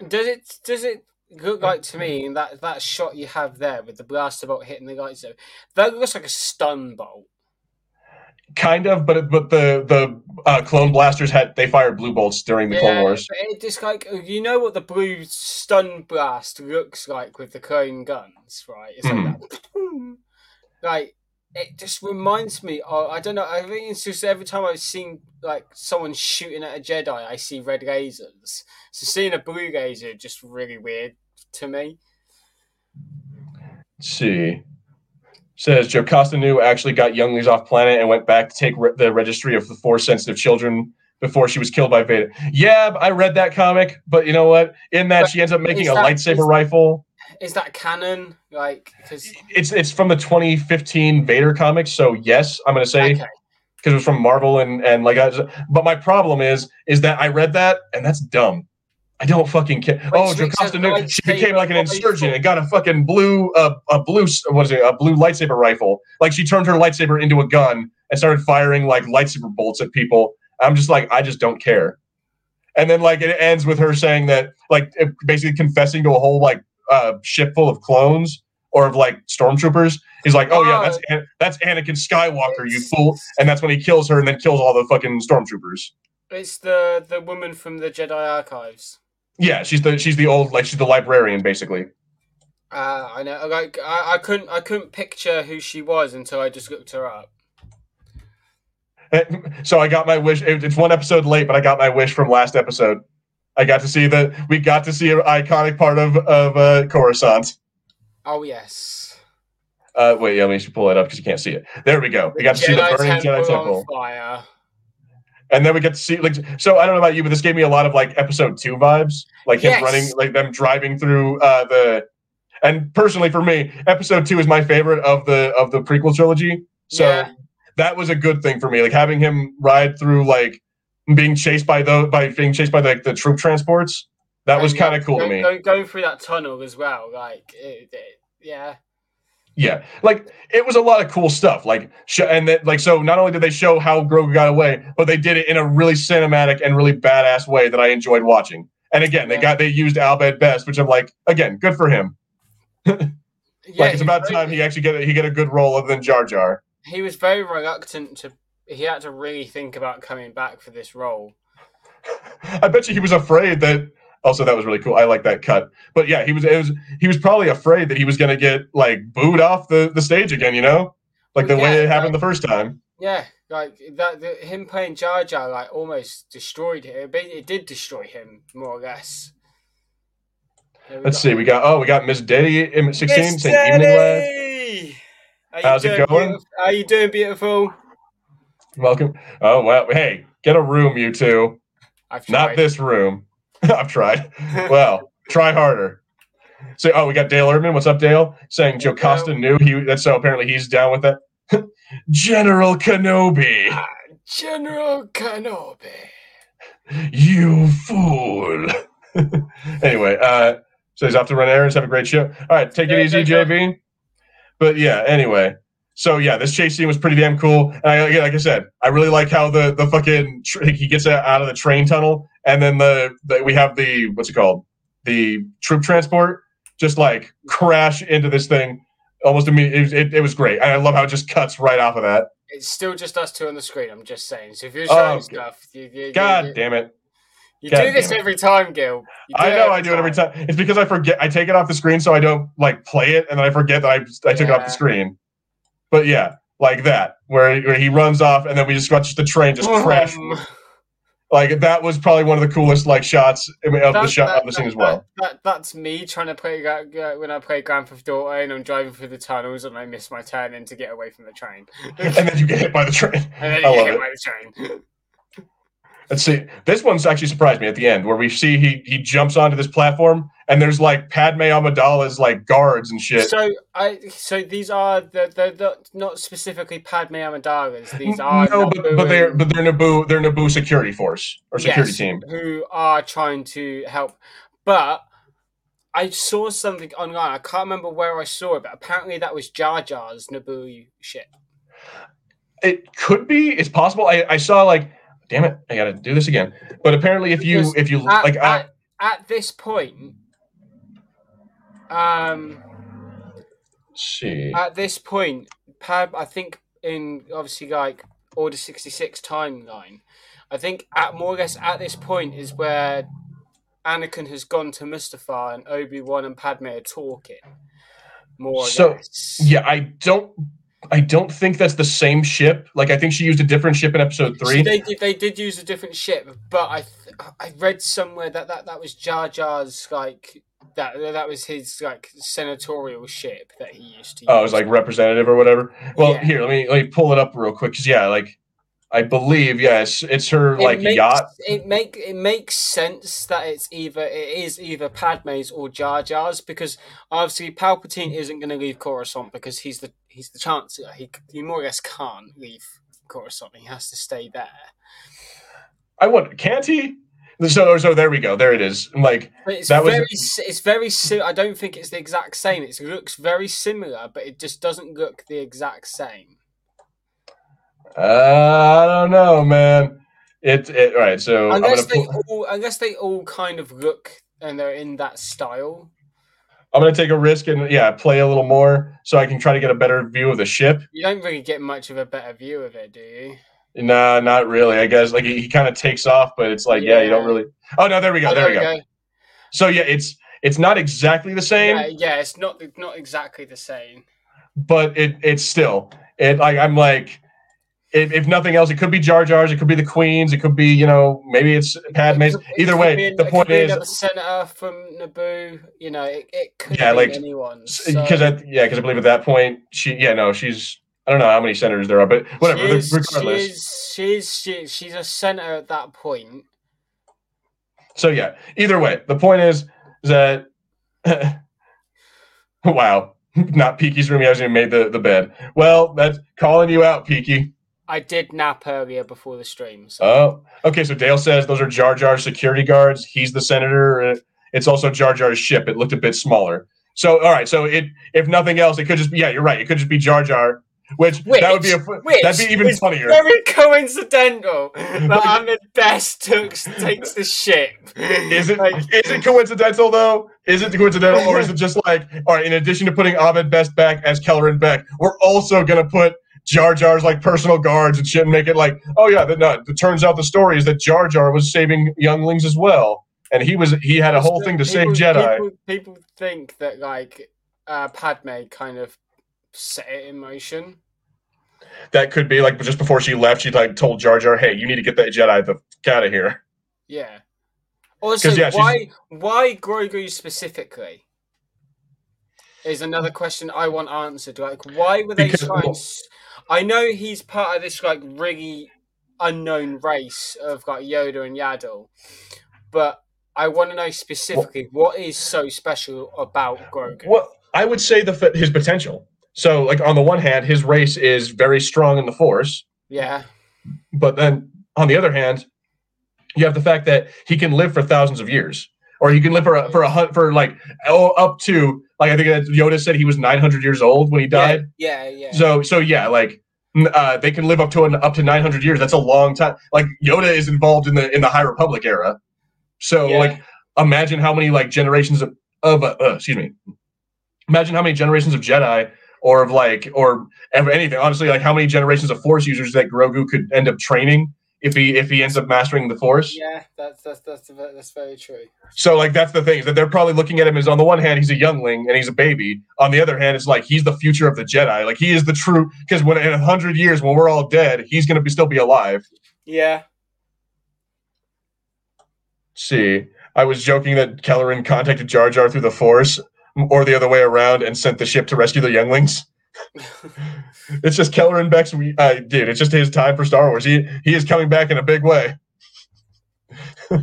does it does it look like to me that that shot you have there with the blaster bolt hitting the lightsaber that looks like a stun bolt kind of but but the the uh, clone blasters had they fired blue bolts during the yeah, clone wars it just like you know what the blue stun blast looks like with the clone guns right? It's mm. like mm-hmm. that. Like it just reminds me of, I don't know I think it's just every time I've seen like someone shooting at a Jedi I see red lasers. So seeing a blue laser just really weird to me. Let's see says Jocasta Nu actually got younglings off planet and went back to take re- the registry of the force sensitive children before she was killed by Vader. Yeah, I read that comic, but you know what? In that, but she ends up making a that, lightsaber is, rifle. Is that canon? Like, because it's it's from the 2015 Vader comics. So yes, I'm gonna say. Okay because it was from Marvel and and like I, but my problem is is that I read that and that's dumb. I don't fucking care. Wait, oh, Jocasta Nu, she became like an insurgent and got a fucking blue, uh, a blue, what is it, a blue lightsaber rifle. Like she turned her lightsaber into a gun and started firing like lightsaber bolts at people. I'm just like, I just don't care. And then like it ends with her saying that, like, basically confessing to a whole like uh, ship full of clones or of like stormtroopers. He's like, oh yeah, that's that's Anakin Skywalker, you fool. And that's when he kills her and then kills all the fucking stormtroopers. It's the the woman from the Jedi Archives. Yeah, she's the she's the old like she's the librarian basically. Uh, I know. Like I, I couldn't I couldn't picture who she was until I just looked her up. So I got my wish. It's one episode late, but I got my wish from last episode. I got to see the we got to see an iconic part of of uh, Coruscant. Oh yes. Uh, wait, yeah, we should pull it up because you can't see it. There we go. We got to Jedi see the burning Temple Jedi Temple. fire and then we get to see like so i don't know about you but this gave me a lot of like episode two vibes like yes. him running like them driving through uh the and personally for me episode two is my favorite of the of the prequel trilogy so yeah. that was a good thing for me like having him ride through like being chased by the by being chased by the, the troop transports that and was kind of cool go, to me go, going through that tunnel as well like it, it, yeah yeah, like it was a lot of cool stuff. Like, sh- and that, like, so not only did they show how Grogu got away, but they did it in a really cinematic and really badass way that I enjoyed watching. And again, they got they used Ahmed Best, which I'm like, again, good for him. (laughs) like, yeah, it's about time he actually get a, he get a good role other than Jar Jar. He was very reluctant to. He had to really think about coming back for this role. (laughs) I bet you he was afraid that also that was really cool. I like that cut. But yeah, he was it was he was probably afraid that he was going to get like booed off the the stage again. You know, like the yeah, way it happened like, the first time. Yeah, like that. The, him playing Jar Jar like almost destroyed him. It, it did destroy him more or less. Yeah, Let's got, see. We got oh, we got Miss Daddy sixteen saying evening lad. How's it going? Beautiful? How you doing, beautiful? Welcome. Oh well, hey, get a room, you two. Not this room. (laughs) I've tried. well, try harder. So, oh, we got Dale Urban. What's up, Dale? Saying Joe Jocasta Nu he. That's so apparently he's down with that. (laughs) General Kenobi. Ah, General Kenobi. You fool. (laughs) anyway, uh, so he's off to run errands. Have a great show. All right, take it easy, JV. But yeah, anyway. So yeah, this chase scene was pretty damn cool. And I, like I said, I really like how the the fucking he gets out of the train tunnel, and then the, the we have the what's it called, the troop transport, just like crash into this thing almost immediately. It, it, it, was great. And I love how it just cuts right off of that. It's still just us two on the screen. I'm just saying. So if you're showing oh, stuff, you, you, God you, damn it. You God do this every time, Gil. I know I do time. it every time. It's because I forget. I take it off the screen so I don't like play it, and then I forget that I I took yeah. it off the screen. But yeah, like that, where, where he runs off, and then we just watch the train just oh. crash like that was probably one of the coolest like shots of that, the shot that, of the scene as well. That, that's me trying to play when I play Grand Theft Auto and I'm driving through the tunnels and I miss my turn in to get away from the train. (laughs) and then you get hit by the train. (laughs) And then you I get hit it. by the train. Let's see. This one's actually surprised me at the end, where we see he he jumps onto this platform, and there's like Padme Amidala's like guards and shit. So I so these are the the, the not specifically Padme Amidala's. These are no, but, but, they're but they're Naboo they're Naboo security force or security yes, team who are trying to help, but. I saw something online. I can't remember where I saw it, but apparently that was Jar Jar's Naboo ship. It could be. It's possible. I, I saw like damn it, I got to do this again. But apparently, if you if you at, like at, at this point, um, see, at this point, Pab, I think in obviously like Order sixty six timeline, I think at more or less at this point is where Anakin has gone to Mustafar and Obi Wan and Padme are talking. More so, less. yeah, I don't I don't think that's the same ship. Like I think she used a different ship in episode three. They did. They did use a different ship, but I th- I read somewhere that, that that was Jar Jar's like that that was his like senatorial ship that he used to. Use. Oh, it was like representative or whatever. Well, yeah. here let me let me pull it up real quick because yeah, like I believe yes, it's her it like makes, yacht. It make it makes sense that it's either it is either Padme's or Jar Jar's because obviously Palpatine isn't going to leave Coruscant because he's the he's the chancellor. He he more or less can't leave Coruscant. He has to stay there. I want can't he? So so there we go. There it is. Like it's that very was... it's very I don't think it's the exact same. It looks very similar, but it just doesn't look the exact same. Uh, I don't know, man. It, it all right. So unless they pull... all unless they all kind of look and they're in that style. I'm gonna take a risk and yeah, play a little more so I can try to get a better view of the ship. You don't really get much of a better view of it, do you? Nah, not really. I guess like he, he kind of takes off, but it's like yeah. yeah. you don't really. Oh no, there we go. Oh, there, there, we go. go. So yeah, it's it's not exactly the same. Yeah, yeah, it's not not exactly the same. But it it's still it like I'm like if, if, nothing else, it could be Jar Jar's, it could be the Queens, it could be you know maybe it's Padme's. It could, Either way, the point is the senator from Naboo. You know, it, it could yeah, like anyone. Because so. yeah, because I believe at that point she yeah no she's I don't know how many senators there are, but whatever. She is, regardless, she's is, she she's a senator at that point. So yeah, either way, the point is that (laughs) wow, (laughs) not Peaky's room. He hasn't even made the, the bed. Well, that's calling you out, Peaky. I did nap earlier before the stream. So. Oh, okay. So Dale says those are Jar Jar's security guards. He's the senator. Uh, it's also Jar Jar's ship. It looked a bit smaller. So all right. So it, if nothing else, it could just be yeah. You're right. It could just be Jar Jar. Which, which that would be a which that'd be even funnier. Very coincidental (laughs) that Ahmed Best takes takes the ship. Is it like, is it coincidental though? Is it coincidental or is it (laughs) just like all right? In addition to putting Ahmed Best back as Kelleran Beq, we're also gonna put Jar Jar's like personal guards and shit and make it like, oh yeah, the, no, it turns out the story is that Jar Jar was saving younglings as well. And he was he had a whole thing to people, save Jedi. People, people, think that like uh, Padme kind of set it in motion. that could be like just before she left, she like told Jar Jar, "Hey, you need to get that Jedi the fuck out of here." Yeah. Also, yeah, why why Grogu specifically? Is another question I want answered. Like, why were they Because- trying? I know he's part of this like really unknown race of like Yoda and Yaddle, but I want to know specifically what is so special about Grogu. Well, I would say the his potential. So, like on the one hand, his race is very strong in the Force, Yeah, but then on the other hand, you have the fact that he can live for thousands of years, or you can live for a, for a hun- for like oh, up to like I think Yoda said he was 900 years old when he died. yeah, yeah. So so yeah, like uh, they can live up to an, up to 900 years. That's a long time. Like Yoda is involved in the in the High Republic era. So Yeah. like imagine how many like generations of of uh, uh, excuse me. Imagine how many generations of Jedi or of like or anything. Honestly, like how many generations of Force users that Grogu could end up training if he if he ends up mastering the Force. yeah, that's that's that's that's very true. So like that's the thing is that they're probably looking at him as on the one hand he's a youngling and he's a baby. On the other hand, it's like he's the future of the Jedi. Like he is the true because when in a hundred years when we're all dead, he's gonna be still be alive. Yeah, See, I was joking that Kelleran contacted Jar Jar through the Force, or the other way around, and sent the ship to rescue the younglings. It's just Kelleran Beq's, We, uh, dude. It's just his time for Star Wars. He he is coming back in a big way. (laughs)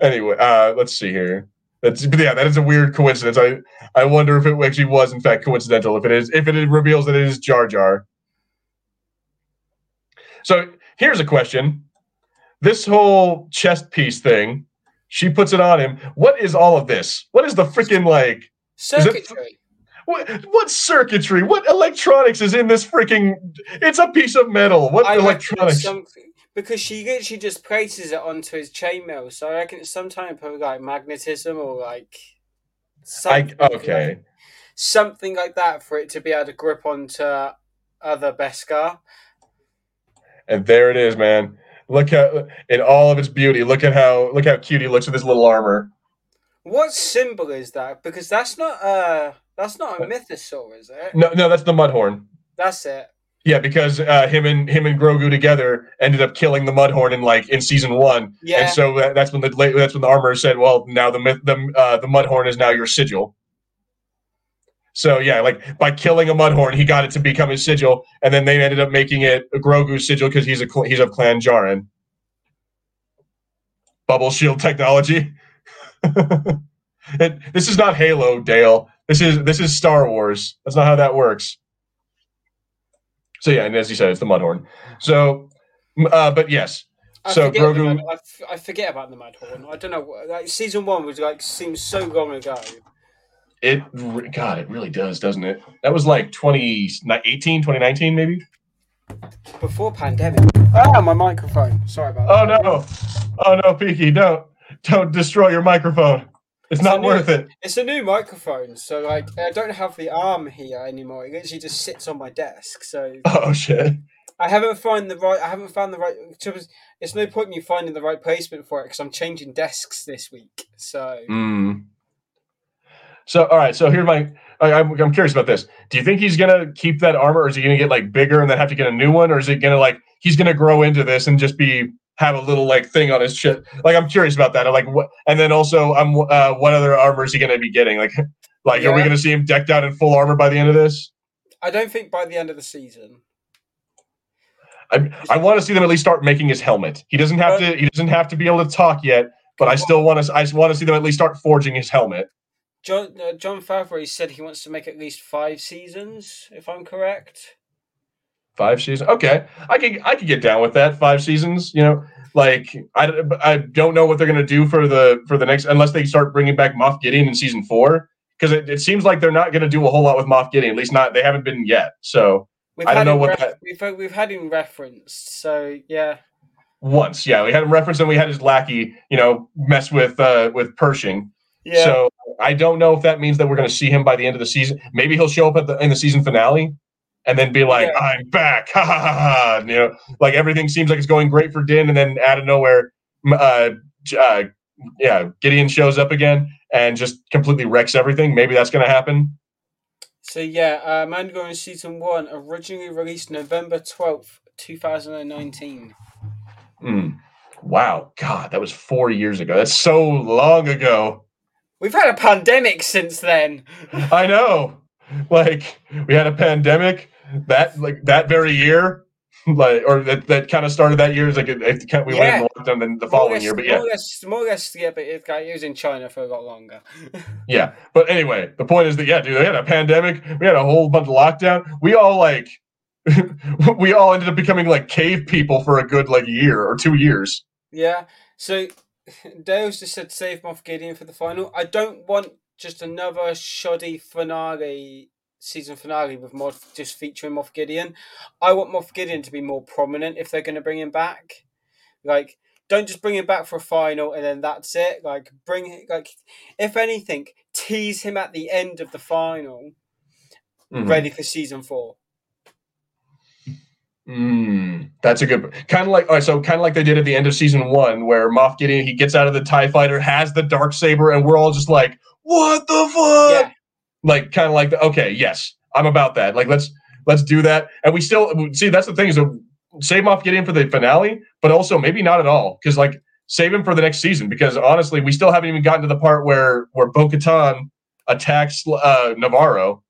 anyway, uh, let's see here. That's but yeah, that is a weird coincidence. I I wonder if it actually was in fact coincidental. If it is, if it reveals that it is Jar Jar. So here's a question: This whole chest piece thing, she puts it on him. What is all of this? What is the freaking like? circuitry. What, what circuitry? What electronics is in this freaking? It's a piece of metal. What I electronics? something because she literally just places it onto his chainmail. So I reckon it's some type of like magnetism or like I, something, okay. like, something like that for it to be able to grip onto other Beskar. And there it is, man. Look how in all of its beauty. Look at how look how cute he looks with his little armor. What symbol is that? Because that's not uh that's not a mythosaur, is it? No, no, that's the Mudhorn. That's it. Yeah, because uh, him and him and Grogu together ended up killing the Mudhorn in like in season one, Yeah. and so that, that's when the that's when the armor said, "Well, now the myth, the uh, the Mudhorn is now your sigil." So yeah, like by killing a Mudhorn, he got it to become his sigil, and then they ended up making it a Grogu's sigil because he's a he's of Clan Djarin. Bubble shield technology. (laughs) it, this is not Halo, Dale. This is this is Star Wars. That's not how that works. So yeah, and as you said, it's the Mudhorn. So, uh, but yes, I so forget Grogu- I, f- I forget about the Mudhorn. I don't know. Like season one was like seems so long ago. it God, it really does, doesn't it? That was like 2018, 2019, maybe. Before pandemic. Oh, my microphone. Sorry about Oh that. no, oh no, Peaky, don't don't destroy your microphone. It's not a new- worth it. It's a new microphone, so like I don't have the arm here anymore. It literally just sits on my desk. So (laughs) Oh shit. I haven't found the right. I haven't found the right. It's no point in you finding the right placement for it because I'm changing desks this week. So Mm. So all right, so here's my. I, I'm, I'm curious about this. Do you think he's gonna keep that armor, or is he gonna get like bigger and then have to get a new one, or is it gonna like he's gonna grow into this and just be have a little like thing on his chest? Like I'm curious about that. Like what? And then also, I'm uh, what other armor is he gonna be getting? Like, (laughs) like are we gonna see him decked out in full armor by the end of this? I don't think by the end of the season. I I want to see them at least start making his helmet. He doesn't have to. He doesn't have to be able to talk yet, but I still want to. I want to see them at least start forging his helmet. John uh, Jon Favreau said he wants to make at least five seasons, if I'm correct. Five seasons. Okay, I could I could get down with that. Five seasons. You know, like I, I don't know what they're gonna do for the for the next unless they start bringing back Moff Gideon in season four because it, it seems like they're not gonna do a whole lot with Moff Gideon. At least not they haven't been yet. So We've I don't know what ref- that- we've we've had him referenced. So yeah, once, yeah, we had him referenced and we had his lackey, you know, mess with uh with Pershing. yeah. So I don't know if that means that we're going to see him by the end of the season. Maybe he'll show up at the in the season finale and then be like, Yeah. "I'm back!" (laughs) Ha ha ha ha! You know, like everything seems like it's going great for Din, and then out of nowhere, uh, uh, yeah, Gideon shows up again and just completely wrecks everything. Maybe that's going to happen. So yeah, uh, Mandalorian season one originally released November twelfth, two thousand and nineteen. Mm. Wow, God, that was four years ago. That's so long ago. We've had a pandemic since then. I know. (laughs) Like we had a pandemic that like that very year, (laughs) like or that, that kind of started that year. Is like it, it, we yeah. went in lockdown then the following less, year, but yeah, more or, less, more less, yeah, but it, it was in China for a lot longer. (laughs) yeah, but anyway, the point is that yeah, dude, they had a pandemic. We had a whole bunch of lockdown. We all like. we all ended up becoming like cave people for a good like year or two years. Yeah. So Dale's just said save Moff Gideon for the final. I don't want just another shoddy finale season finale with Moff just featuring Moff Gideon. I want Moff Gideon to be more prominent if they're going to bring him back. Like, don't just bring him back for a final and then that's it. Like, bring like, if anything, tease him at the end of the final, mm-hmm. ready for season four. Mm, that's a good kind of like right, so kind of like they did at the end of season one, where Moff Gideon he gets out of the Tie Fighter, has the dark saber, and we're all just like, "What the fuck?" Yeah. Like kind of like the, okay, yes, I'm about that. Like let's let's do that, and we still see that's the thing is to save Moff Gideon for the finale, but also maybe not at all because like save him for the next season because honestly, we still haven't even gotten to the part where where Bo-Katan attacks uh, Nevarro,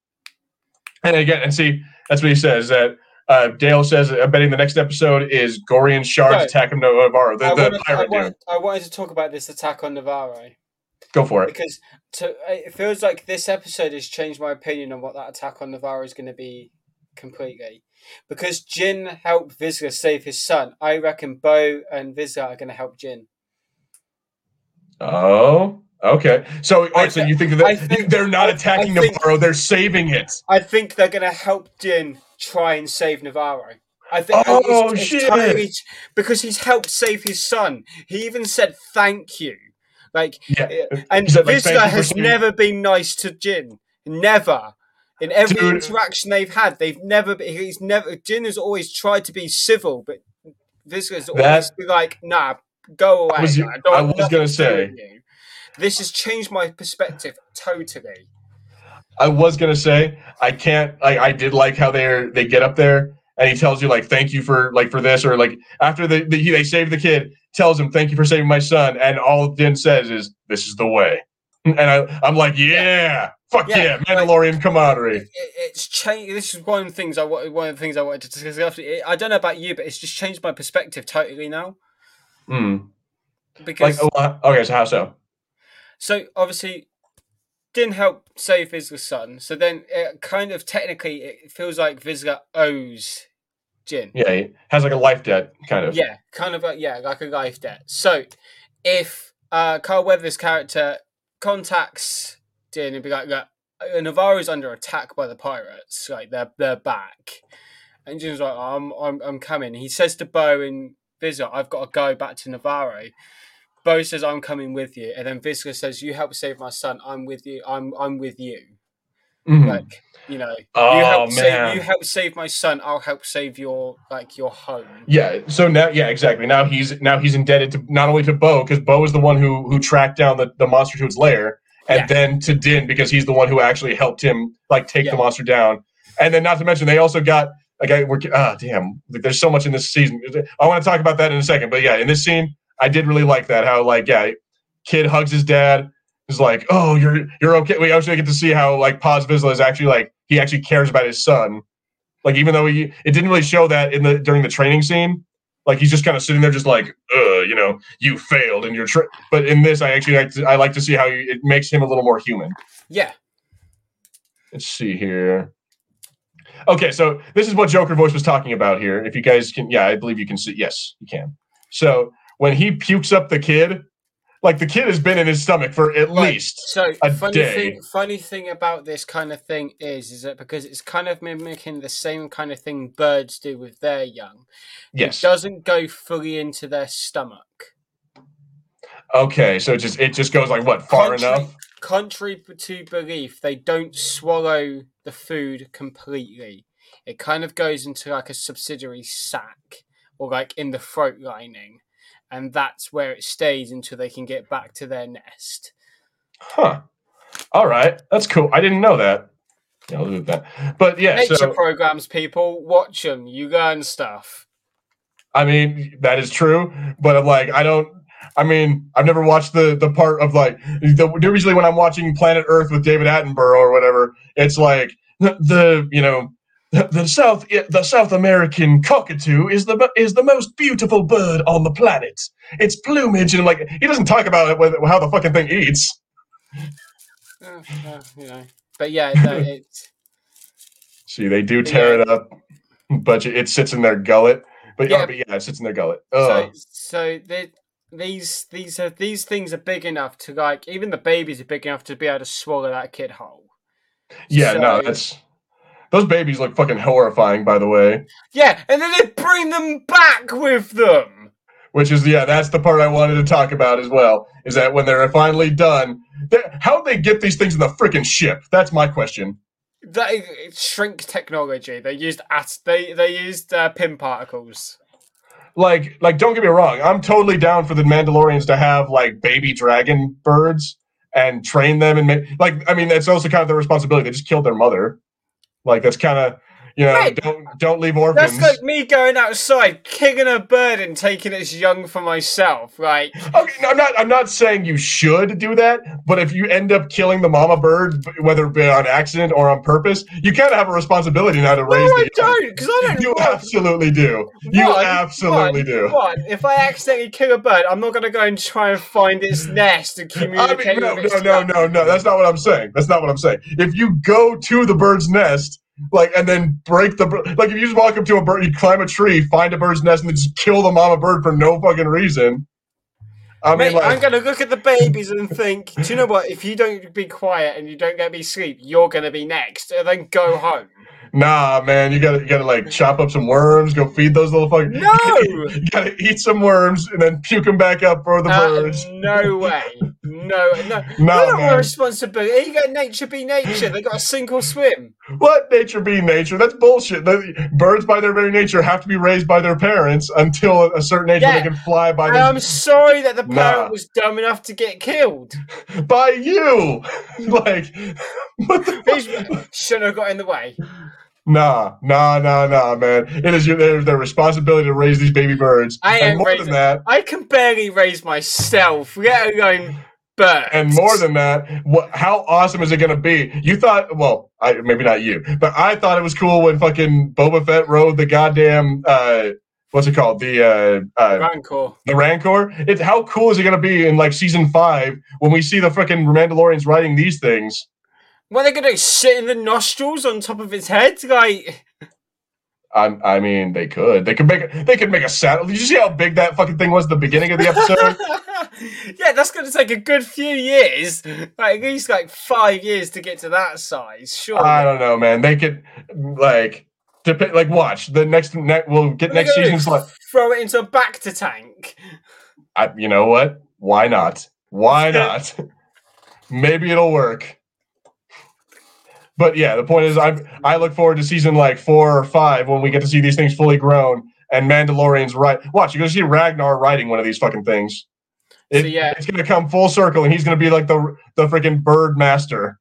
and again, and see that's what he says that uh, Dale says, I'm betting the next episode is Gorian Shard's right. attack on Nevarro, the, I the wanted, pirate I wanted, I wanted, to talk about this attack on Nevarro. Go for it. Because to, uh, it feels like this episode has changed my opinion on what that attack on Nevarro is going to be completely. Because Din helped Vizsla save his son, I reckon Bo and Vizsla are going to help Din. Oh, okay. So, all right, so you think that think, they're not attacking think, Nevarro, they're saving it. I think they're going to help Din try and save Nevarro. I think oh, it's, it's totally, because he's helped save his son. He even said thank you. Like, yeah. Eh, and like, has never been nice to Din. Never. In every Dude. interaction they've had, they've never. Been, He's never. Din has always tried to be civil, but Vizsla's always be like, "Nah, go away." I was, I was gonna say, this has changed my perspective totally. I was gonna say I can't. I, I did like how they they get up there and he tells you like thank you for like for this or like after the, the they save the kid tells him thank you for saving my son and all Din says is this is the way and I I'm like yeah, yeah. fuck yeah, yeah Mandalorian like, camaraderie. It, it's changed. This is one of the things I one of the things I wanted to discuss. I don't know about you, but it's just changed my perspective totally now. Hmm. Because like, okay, so how so? So obviously didn't help save Vizsla's son. So then it kind of technically it feels like Vizsla owes Din. Yeah, he has like a life debt, kind of. Yeah, kind of like yeah, like a life debt. So if uh, Carl Weathers' character contacts Din and be like, "Look, Nevarro's under attack by the pirates. Like they're they're back," and Din's like, "I'm I'm I'm coming." He says to Bo and Vizsla, "I've got to go back to Nevarro." Bo says, "I'm coming with you," and then Vizsla says, "You help save my son. I'm with you. I'm I'm with you." Mm-hmm. Like you know, oh, you help save you help save my son. I'll help save your like your home. Yeah. So now, yeah, exactly. Now he's now he's indebted to not only to Bo because Bo is the one who who tracked down the, the monster to its lair, and yeah. then to Din because he's the one who actually helped him like take yeah. the monster down. And then not to mention they also got like I we're ah oh, damn. There's so much in this season. I want to talk about that in a second, but yeah, in this scene I did really like that. How like yeah, kid hugs his dad. Is like, oh, you're you're okay. We actually get to see how like Paz Vizsla is actually like he actually cares about his son. Like even though he it didn't really show that in the during the training scene. Like he's just kind of sitting there, just like, uh, you know, you failed in your trip. But in this, I actually like to, I like to see how you, it makes him a little more human. Yeah. Let's see here. Okay, so this is what Joker voice was talking about here. If you guys can, yeah, I believe you can see. Yes, you can. So when he pukes up the kid, like the kid has been in his stomach for at right. least so a funny day. Thing, funny thing about this kind of thing is, is that because it's kind of mimicking the same kind of thing birds do with their young. Yes, it doesn't go fully into their stomach. Okay, so it just it just goes like what far contrary, enough. Contrary to belief, they don't swallow the food completely. It kind of goes into like a subsidiary sac or like in the throat lining and that's where it stays until they can get back to their nest. Huh. All right, that's cool. I didn't know that. Yeah, I'll do that. But yeah, Nature so programs, people watch them. You learn stuff. I mean that is true, but I'm like I don't. I mean, I've never watched the the part of like the, usually when I'm watching Planet Earth with David Attenborough or whatever, it's like the, the you know the, the South the South American cockatoo is the is the most beautiful bird on the planet. Its plumage and like he doesn't talk about it with how the fucking thing eats. Uh, uh, you know, but yeah, no, (laughs) it's. See, they do tear Yeah. it up, but it sits in their gullet. But yeah, Yeah. but yeah, it sits in their gullet. So, so these these are these things are big enough to like even the babies are big enough to be able to swallow that kid whole. yeah, no, so- that's those babies look fucking horrifying. By the way, Yeah, and then they bring them back with them. which is yeah, that's the part I wanted to talk about as well. Is that when they're finally done, how'd they get these things in the freaking ship? That's my question. That shrink technology. They used at they they used uh, Pym particles. Like, like, don't get me wrong, I'm totally down for the Mandalorians to have like baby dragon birds and train them and make like. I mean, that's also kind of their responsibility. They just killed their mother. Like, that's kind of you know, don't don't leave orphans. That's like me going outside, kicking a bird and taking its young for myself. Like, (laughs) Okay, no, I'm not. I'm not saying you should do that, but if you end up killing the mama bird, whether it be on accident or on purpose, you kind of have a responsibility now to no, raise I the. don't, because I don't. You want- absolutely do. You One- absolutely one- do. One, if I accidentally kill a bird, I'm not going to go and try and find its nest and I communicate mean, no, no, no, no, no. That's not what I'm saying. That's not what I'm saying. If you go to the bird's nest, like, and then break the like, if you just walk up to a bird, you climb a tree, find a bird's nest, and then just kill the mama bird for no fucking reason. I mean, Mate, like, I'm to look at the babies and think, do you know what? If you don't be quiet and you don't get me sleep, you're to be next, and then go home. Nah, man, you gotta you gotta like chop up some worms, go feed those little fuckers. No! (laughs) you gotta eat some worms and then puke them back up for the Uh, birds. no way. (laughs) No, no. Nah, man. responsibility. You got nature be nature. They got sink or swim. What nature be nature? That's bullshit. The, birds, by their very nature, have to be raised by their parents until a certain age Yeah. they can fly by them, I'm sorry that the Nah. parent was dumb enough to get killed. (laughs) by you. (laughs) like, what the fuck? shouldn't have got in the way. Nah, nah, nah, nah, man. It is your their, their responsibility to raise these baby birds. I and more raising- than that, I can barely raise myself, let alone birds. And more than that, what? How awesome is it going to be? You thought, well, I, maybe not you, but I thought it was cool when fucking Boba Fett rode the goddamn, uh, what's it called, the uh, uh, Rancor. the Rancor. It's how cool is it going to be in like season five when we see the fucking Mandalorians riding these things? What are they gonna do? Sit in the nostrils on top of his head? Like I, I mean, they could, they could make, a, they could make a saddle. Did you see how big that fucking thing was at the beginning of the episode? (laughs) yeah, that's gonna take a good few years. Like at least like five years to get to that size. Sure. I don't know, man. They could like. Dep- like watch the next ne- we'll get What are they next do? season's like Throw it into a back to tank. I, you know what? Why not? Why (laughs) not? Maybe it'll work. But yeah, the point is, I I look forward to season like four or five when we get to see these things fully grown and Mandalorians right. Watch, you're gonna see Ragnar riding one of these fucking things. It- So, yeah. it's gonna come full circle, and he's gonna be like the the freaking bird master.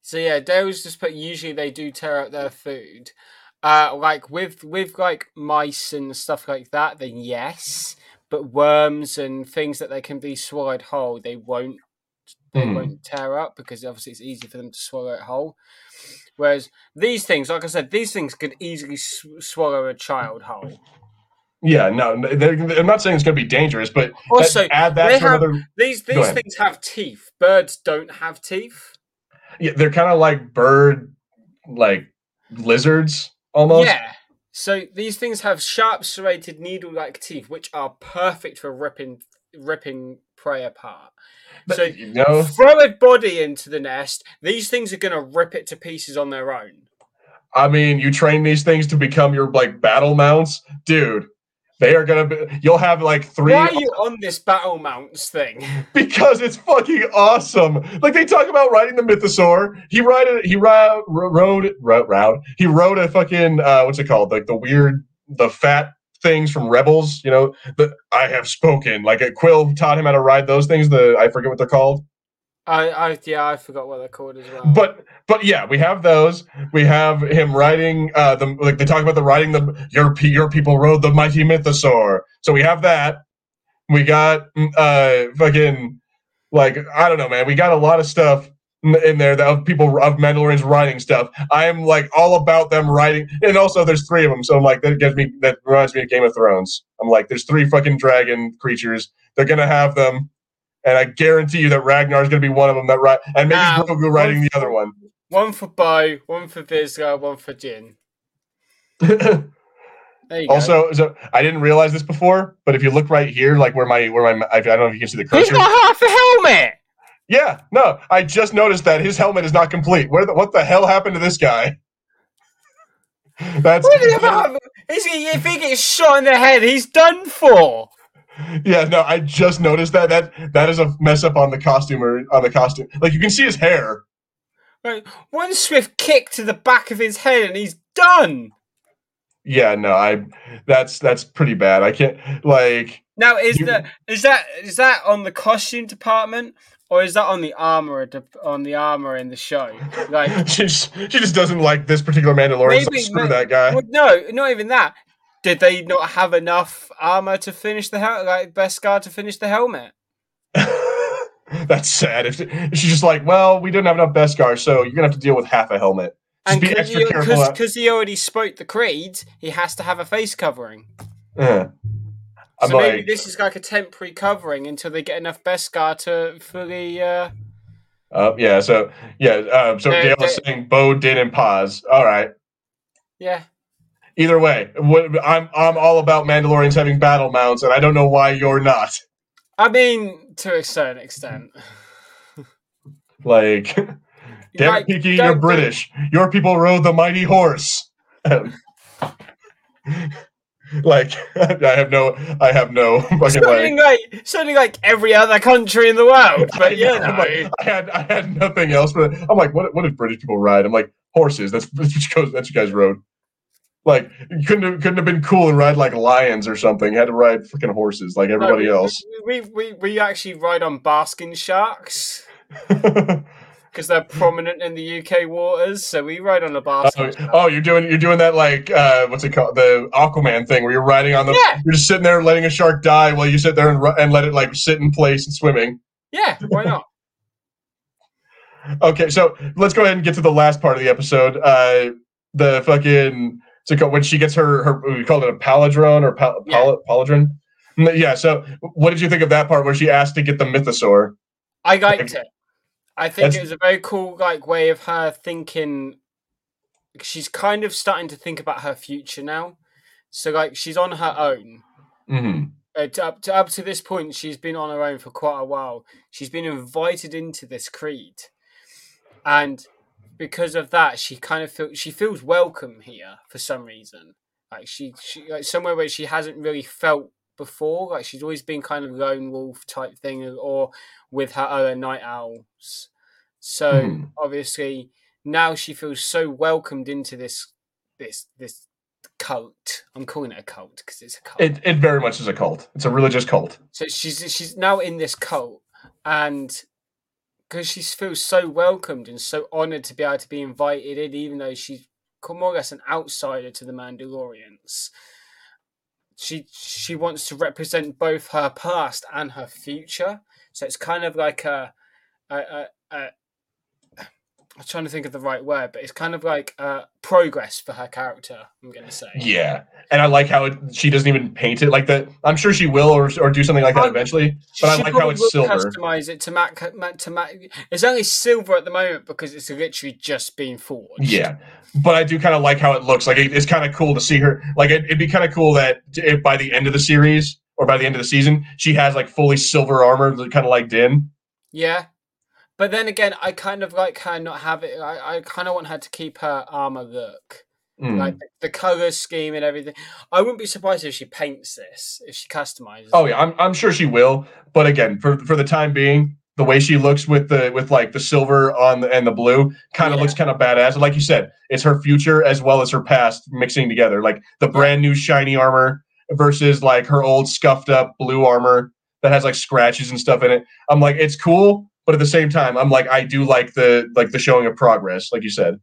So yeah, Dale's just put. Usually they do tear up their food. Uh, like with with like mice and stuff like that, then yes. But worms and things that they can be swallowed whole, they won't. They Hmm. won't tear up because obviously it's easy for them to swallow it whole. Whereas these things, like I said, these things could easily sw- swallow a child whole. Yeah, no, they're, I'm not saying it's gonna be dangerous, but Also, that, add that to have- another. These these things have teeth. Birds don't have teeth. Yeah, they're kind of like bird, like lizards almost. Yeah. So these things have sharp, serrated, needle-like teeth, which are perfect for ripping ripping prey apart. But, So you know, throw a body into the nest. These things are going to rip it to pieces on their own. I mean, you train these things to become your like battle mounts, dude. They are gonna be. You'll have like three Why are you on this battle mounts thing? (laughs) because it's fucking awesome. Like they talk about riding the mythosaur. He ride it. He rode rode rode, rode he rode a fucking uh, what's it called? Like the weird the fat things from Rebels. You know, the I have spoken. Like a Kuiil taught him how to ride those things. The I forget what they're called. I, I yeah, I forgot what they're called as well. But but yeah, we have those. We have him riding uh the like they talk about the riding the your your people rode the mighty mythosaur. So we have that. We got mm, uh fucking like I don't know, man. We got a lot of stuff in there that of people of Mandalorians writing stuff. I am like all about them writing, and also there's three of them, so I'm like that gives me that reminds me of Game of Thrones. I'm like, there's three fucking dragon creatures. They're gonna have them, and I guarantee you that Ragnar is gonna be one of them. That right, and maybe uh, Grogu writing the other one. One for Bo, one for Vizsla, one for Din. (laughs) also, so I didn't realize this before, but if you look right here, like where my where my I don't know if you can see the cursor. He's got half a helmet. Yeah, no, I just noticed that his helmet is not complete. Where the, what the hell happened to this guy? (laughs) That's (laughs) is he, if he gets shot in the head, he's done for. Yeah, no, I just noticed that that that is a mess up on the costume or on the costume. Like you can see his hair. Right, one swift kick to the back of his head and he's done. Yeah, no, I that's that's pretty bad. I can't like now is you, that is that is that on the costume department or is that on the armor on the armor in the show? Like (laughs) she just, she just doesn't like this particular Mandalorian. Maybe, so screw that guy. Well, no, not even that. Did they not have enough armor to finish the hel- like Beskar to finish the helmet? (laughs) That's sad. If, she's just like, well, we didn't have enough Beskar, so you're gonna have to deal with half a helmet. Just and be extra he, careful. Because he already spoke the creed, he has to have a face covering. Uh. I'm so maybe this is like a temporary covering until they get enough Beskar to fully. Uh... Uh, yeah. So yeah. Um, so Dale was saying Bo, didn't pause. All right. Yeah. Either way, what, I'm I'm all about Mandalorians having battle mounts, and I don't know why you're not. I mean, to a certain extent. (laughs) like, (laughs) damn like, Peaky, you're British. Your people rode the mighty horse. (laughs) (laughs) like (laughs) I have no, I have no (laughs) fucking something like, like something like every other country in the world. But yeah, no. like, I had I had nothing else. But I'm like, what what did British people ride? I'm like horses. That's that's what you guys, that's you guys rode. Like you couldn't have, couldn't have been cool and ride like lions or something. You had to ride freaking horses like everybody no, we, else. We, we we actually ride on basking sharks. Because they're prominent in the UK waters. So we ride on a basket. Oh, oh, you're doing you're doing that like uh, what's it called the Aquaman thing where you're riding on the yeah. you're just sitting there letting a shark die while you sit there and, and let it like sit in place and swimming. Yeah, why not? (laughs) (laughs) okay, so let's go ahead and get to the last part of the episode. Uh, the fucking so when she gets her her we called it a palindrome or pal, yeah. palindrome. Yeah. So, what did you think of that part where she asked to get the mythosaur? I liked it. I think That's... it was a very cool like way of her thinking. She's kind of starting to think about her future now. So like she's on her own. Mm-hmm. Uh, to, up to up to this point, she's been on her own for quite a while. She's been invited into this creed, and because of that, she kind of feels she feels welcome here for some reason. Like she, she like somewhere where she hasn't really felt before. Like she's always been kind of lone wolf type thing, or with her other night owls. So mm. obviously now she feels so welcomed into this this this cult. I'm calling it a cult because it's a cult. It it very much is a cult. It's a religious cult. So she's she's now in this cult and because she feels so welcomed and so honored to be able to be invited in, even though she's more or less an outsider to the Mandalorians she she wants to represent both her past and her future. So it's kind of like a, a, a, a I'm trying to think of the right word, but it's kind of like uh, progress for her character. I'm going to say. Yeah, and I like how it, she doesn't even paint it like that. I'm sure she will or, or do something like that eventually. But I like how it's silver. Customize it to match to match. It's only silver at the moment because it's literally just been forged. Yeah, but I do kind of like how it looks. Like it, it's kind of cool to see her. Like it, would be kind of cool that if by the end of the or by the end of the season, she has like fully silver armor, kind of like Din. Yeah, but then again, I kind of like her not have it. I, I kind of want her to keep her armor look. Mm. Like the, the color scheme and everything. I wouldn't be surprised if she paints this, if she customizes. Oh yeah, I'm I'm sure she will. But again, for for the time being, the way she looks with the with like the silver on the, and the blue kind of yeah. looks kind of badass. Like you said, it's her future as well as her past mixing together. Like the brand new shiny armor versus like her old scuffed up blue armor that has like scratches and stuff in it. I'm like, it's cool, but at the same time, I'm like I do like the like the showing of progress, like you said.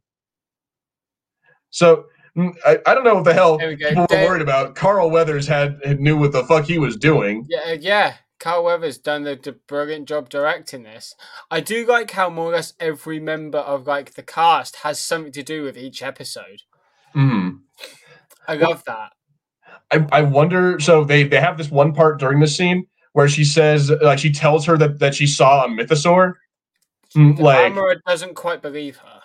So mm, I, I don't know what the hell There we go. people were worried about. Carl Weathers had, had knew what the fuck he was doing. Yeah, yeah. Carl Weathers done the, the brilliant job directing this. I do like how more or less every member of like the cast has something to do with each episode. hmm I love that. I, I wonder. So they they have this one part during this scene where she says like she tells her that that she saw a mythosaur. The Like armorer doesn't quite believe her.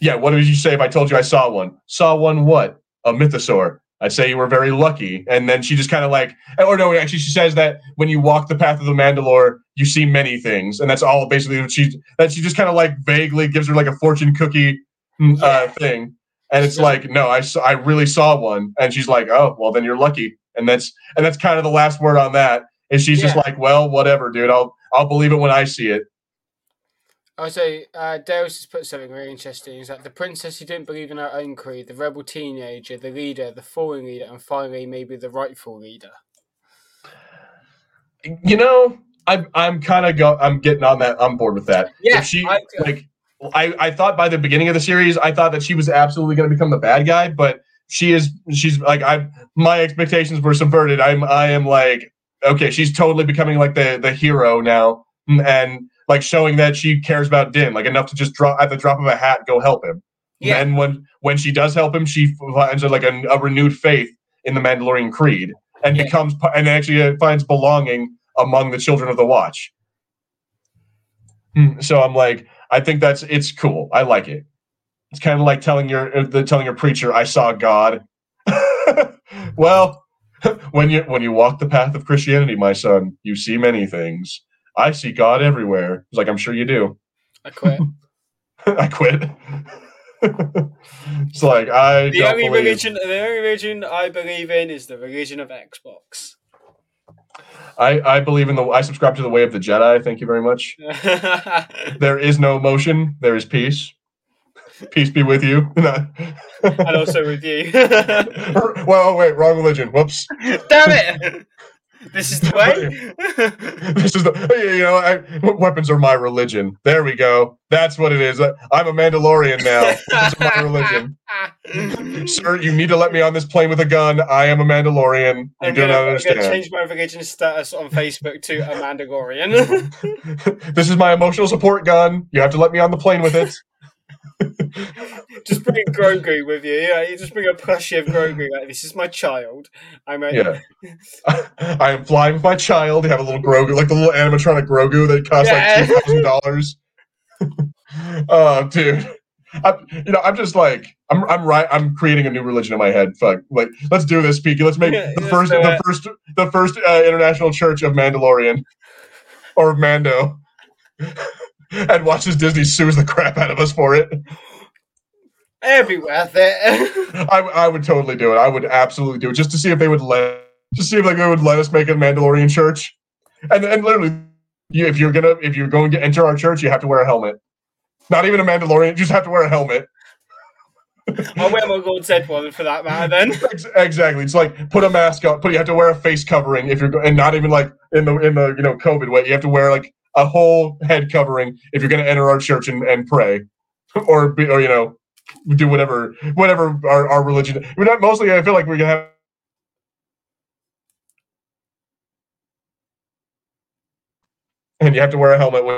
yeah, what did you say if I told you I saw one? Saw one what? A mythosaur. I'd say you were very lucky. And then she just kind of like, or no, actually, she says that when you walk the path of the Mandalore, you see many things, and that's all basically what she that she just kind of like vaguely gives her like a fortune cookie mm, uh, Yeah. thing, and it's like, no, I I really saw one, and she's like, oh, well, then you're lucky, and that's and that's kind of the last word on that. And she's just like, well, whatever, dude, I'll I'll believe it when I see it. Also, uh, Darius has put something really interesting. Is that the princess who didn't believe in her own creed, the rebel teenager, the leader, the fallen leader, and finally maybe the rightful leader. You know, I'm I'm kind of go I'm getting on that I'm board with that. Yeah, if she I- like I, I thought by the beginning of the series I thought that she was absolutely going to become the bad guy, but she is she's like I my expectations were subverted. I'm I am like okay, she's totally becoming like the the hero now and like showing that she cares about Din like enough to just drop at the drop of a hat go help him. Yeah. And when when she does help him, she finds like a, a renewed faith in the Mandalorian creed and Yeah. becomes and actually uh, finds belonging among the children of the Watch. Hmm, So I'm like, I think that's it's cool. I like it. It's kind of like telling your uh, the telling your preacher, "I saw God." (laughs) well, (laughs) when you when you walk the path of Christianity, my son, you see many things. I see God everywhere. It's like I'm sure you do. I quit. (laughs) I quit. it's like I the don't only believe. religion, the only religion I believe in is the religion of Xbox. I I believe in the. I subscribe to the way of the Jedi. Thank you very much. (laughs) There is no emotion. There is peace. Peace be with you. (laughs) and also with you. (laughs) well, wait, wrong religion. Whoops. Damn it! This is the way. (laughs) This is the you know I, weapons are my religion. There we go. That's what it is. I'm a Mandalorian now. That's my religion. (laughs) Sir, you need to let me on this plane with a gun. I am a Mandalorian. You I'm do gonna, not I'm gonna understand. change my religion status on Facebook to a Mandalorian. (laughs) this is my emotional support gun. You have to let me on the plane with it. (laughs) just bring Grogu with you. Yeah, you just bring a plushie of Grogu. Like this is my child. I'm a, Yeah. (laughs) I am flying with my child. You have a little Grogu, like the little animatronic Grogu that costs Yeah. like two thousand dollars. (laughs) Oh, dude. I, you know, I'm just like I'm. I'm right. I'm creating a new religion in my head. Fuck. Like, let's do this, Peaky. Let's make Yeah, the let's first, the first, the first uh, international church of Mandalorian or Mando, (laughs) and watch as Disney sues the crap out of us for it. It'd be worth it. (laughs) I, I would totally do it. I would absolutely do it just to see if they would let, just see if like they would let us make a Mandalorian church, and and literally, you, if you're gonna if you're going to enter our church, you have to wear a helmet. Not even a Mandalorian, you just have to wear a helmet. (laughs) I'll wear my gold Zed one for that matter. Then Exactly. It's like put a mask on, put you have to wear a face covering if you're and not even like in the in the you know COVID way. You have to wear like a whole head covering if you're going to enter our church and, and pray, (laughs) or be or you know do whatever whatever our, our religion. We're not mostly. I feel like we're gonna have. And you have to wear a helmet. When...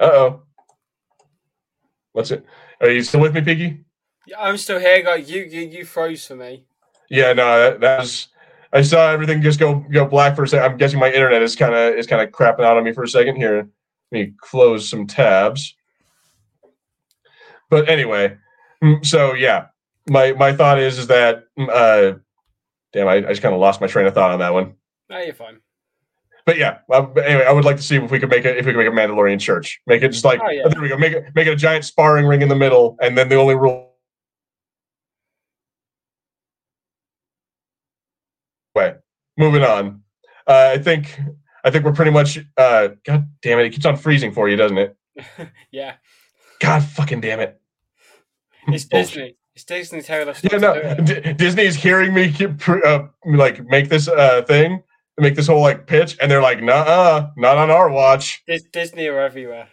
Uh oh. What's it? Are you still with me, Peaky? Yeah, I'm still here. Like you, you, you froze for me. Yeah, no, that, that was. I saw everything just go go black for a second. I'm guessing my internet is kind of is kind of crapping out on me for a second here. Let me close some tabs. But anyway, mm, so yeah, my my thought is is that mm, uh, damn, I, I just kind of lost my train of thought on that one. No, you're fine. But yeah, but anyway, I would like to see if we could make it if we could make a Mandalorian church. Make it just like Oh, yeah. there we go. Make it make it a giant sparring ring in the middle, and then the only rule. Way. Moving on. Uh, I think I think we're pretty much. Uh, God damn it! It keeps on freezing for you, doesn't it? (laughs) Yeah, God fucking damn it! it's Disney. It's Disney telling us Yeah, no. to do it. D- Disney's hearing me keep, uh, like make this uh, thing, make this whole like pitch, and they're like, "Nah, not on our watch." Disney are everywhere.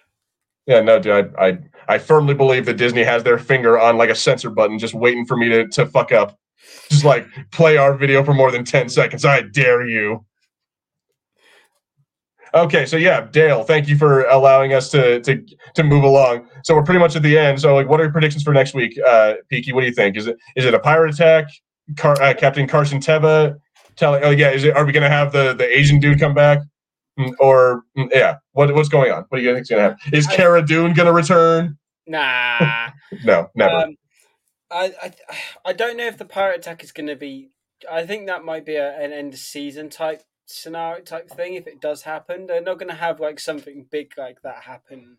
Yeah, no, dude, I, I I firmly believe that Disney has their finger on like a censor button, just waiting for me to to fuck up. Just like play our video for more than ten seconds. I dare you. Okay, so yeah, Dale, thank you for allowing us to to to move along. So we're pretty much at the end. So like, what are your predictions for next week, uh, Peaky? What do you think? Is it is it a pirate attack? Car, uh, Captain Carson Teva telling, oh yeah, is it? Are we gonna have the the Asian dude come back? Mm, or mm, yeah, what what's going on? What do you think's gonna happen? Is Cara Dune gonna return? Nah, (laughs) no, never. Um, I, I I don't know if the pirate attack is gonna be. I think that might be a, an end of season type scenario type thing if it does happen. They're not going to have like something big like that happen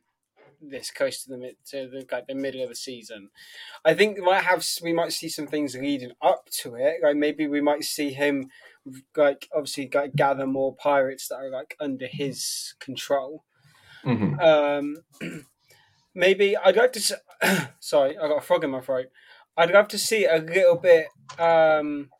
this close to the mid to the like the middle of the season. I think we might have we might see some things leading up to it. Like maybe we might see him like obviously like gather more pirates that are like under his control. Mm-hmm. Um, (clears throat) maybe I'd like to. (clears throat) sorry, I got a frog in my throat. I'd love to see a little bit. Um,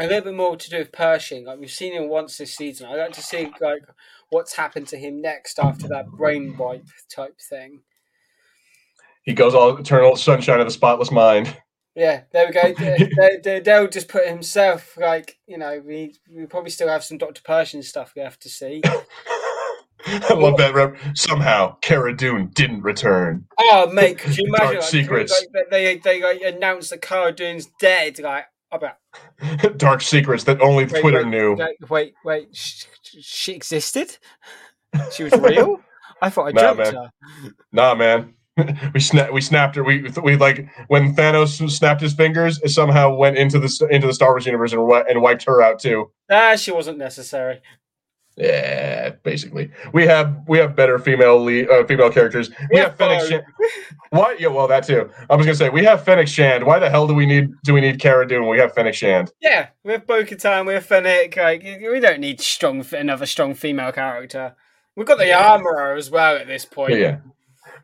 a little bit more to do with Pershing. Like we've seen him once this season. I'd like to see like what's happened to him next after that brain wipe type thing. He goes all eternal sunshine of the spotless mind. Yeah, there we go. (laughs) they, they, they'll just put himself like you know. We we probably still have some Doctor Pershing stuff we have to see. (laughs) (laughs) I love that. Rep. Somehow, Cara Dune didn't return. Oh, mate, could you (laughs) imagine? Dark like, secrets. Like, they they like announced that Cara Dune's dead. Like, about (laughs) dark secrets that only wait, Twitter wait, knew. Wait, wait, she existed? She was real? I thought I nah, jumped man. her. Nah, man. we snapped. We snapped her. We we like when Thanos snapped his fingers, it somehow went into the into the Star Wars universe and, and wiped her out too. Ah, she wasn't necessary. Yeah, basically, we have we have better female lead, uh, female characters. We, we have Fennec Shand. (laughs) What? Yeah, well, that too. I was gonna say we have Fennec Shand. Why the hell do we need do we need Cara Dune? We have Fennec Shand. Yeah, we have Bo-Katan. We have Fennec. Like we don't need strong another strong female character. We've got the armorer as well at this point. Yeah.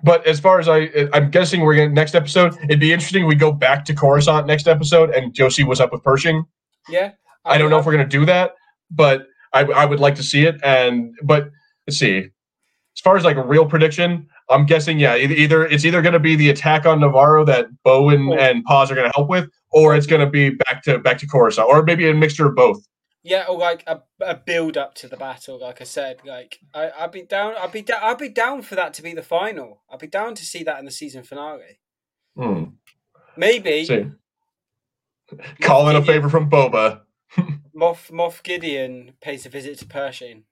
But as far as I, I'm guessing we're gonna next episode. It'd be interesting. We go back to Coruscant next episode, and Josie was up with Pershing. Yeah. I, I don't know if we're gonna do that, but I, I would like to see it. And but let's see, as far as like a real prediction, I'm guessing yeah, either it's either going to be the attack on Nevarro that Bowen oh. and Paz are going to help with, or it's going to be back to back to Coruscant, or maybe a mixture of both. Yeah, or like a, a build up to the battle. Like I said, like I, I'd be down. I'd be down. I'd be down for that to be the final. I'd be down to see that in the season finale. Hmm. Maybe. See. Calling a favor from Boba. (laughs) Moff Moff Gideon pays a visit to Pershing.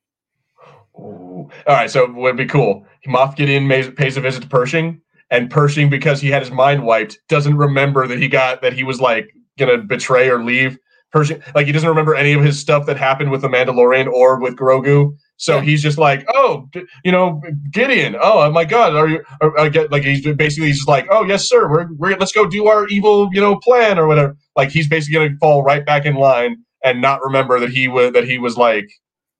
Ooh. All right, so it would be cool. Moff Gideon pays a visit to Pershing, and Pershing, because he had his mind wiped, doesn't remember that he got that he was like gonna betray or leave. Pershing, like he doesn't remember any of his stuff that happened with the Mandalorian or with Grogu. So yeah. he's just like, oh, you know, Gideon. Oh, oh my God, are you? Are, I get like he's basically he's just like, oh yes, sir. We're we're let's go do our evil, you know, plan or whatever. Like he's basically gonna fall right back in line and not remember that he was that he was like,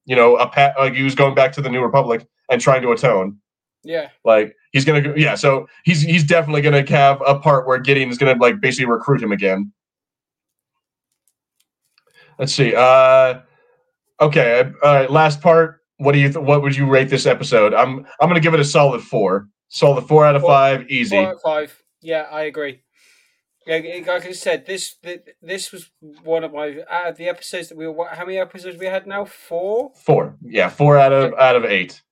you know, a pat like he was going back to the New Republic and trying to atone. Yeah. Like he's gonna yeah, so he's he's definitely gonna have a part where Gideon is gonna like basically recruit him again. Let's see. Uh okay, all right, last part. What do you th- what would you rate this episode? I'm I'm gonna give it a solid four. Solid four out of four, five, easy. Four out of five. Yeah, I agree like I said, this this was one of my out of the episodes that we were. How many episodes we had now? Four. Four. Yeah, four out of out of eight.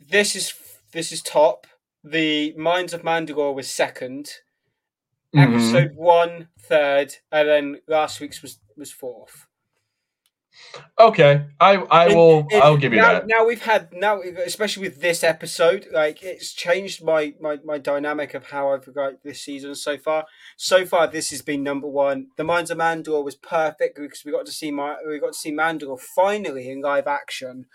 This is this is top. The Mines of Mandalore was 2nd mm-hmm. Episode one, third, and then last week's was was fourth. Okay, I I will. It, I'll give you now, that. Now we've had now, especially with this episode, like it's changed my my my dynamic of how I've got this season so far. So far, this has been number one. The Mines of Mandalore was perfect because we got to see my we got to see Mandalore finally in live action.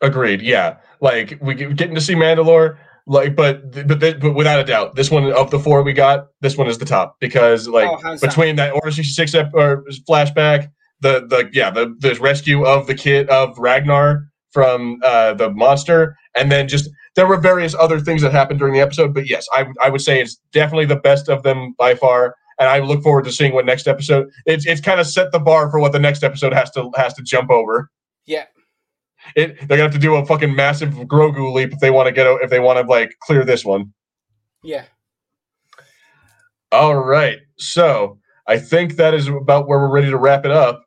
Agreed. Yeah, like we getting to see Mandalore like but but but without a doubt this one of the four we got this one is the top because like oh, between that order 66 ep- or flashback the the yeah the the rescue of the kid of ragnar from uh the monster and then just there were various other things that happened during the episode but yes i i would say it's definitely the best of them by far and I look forward to seeing what next episode. It's it's kind of set the bar for what the next episode has to has to jump over. Yeah. It they're gonna have to do a fucking massive Grogu leap if they want to get if they want to like clear this one. Yeah. All right, so I think that is about where we're ready to wrap it up.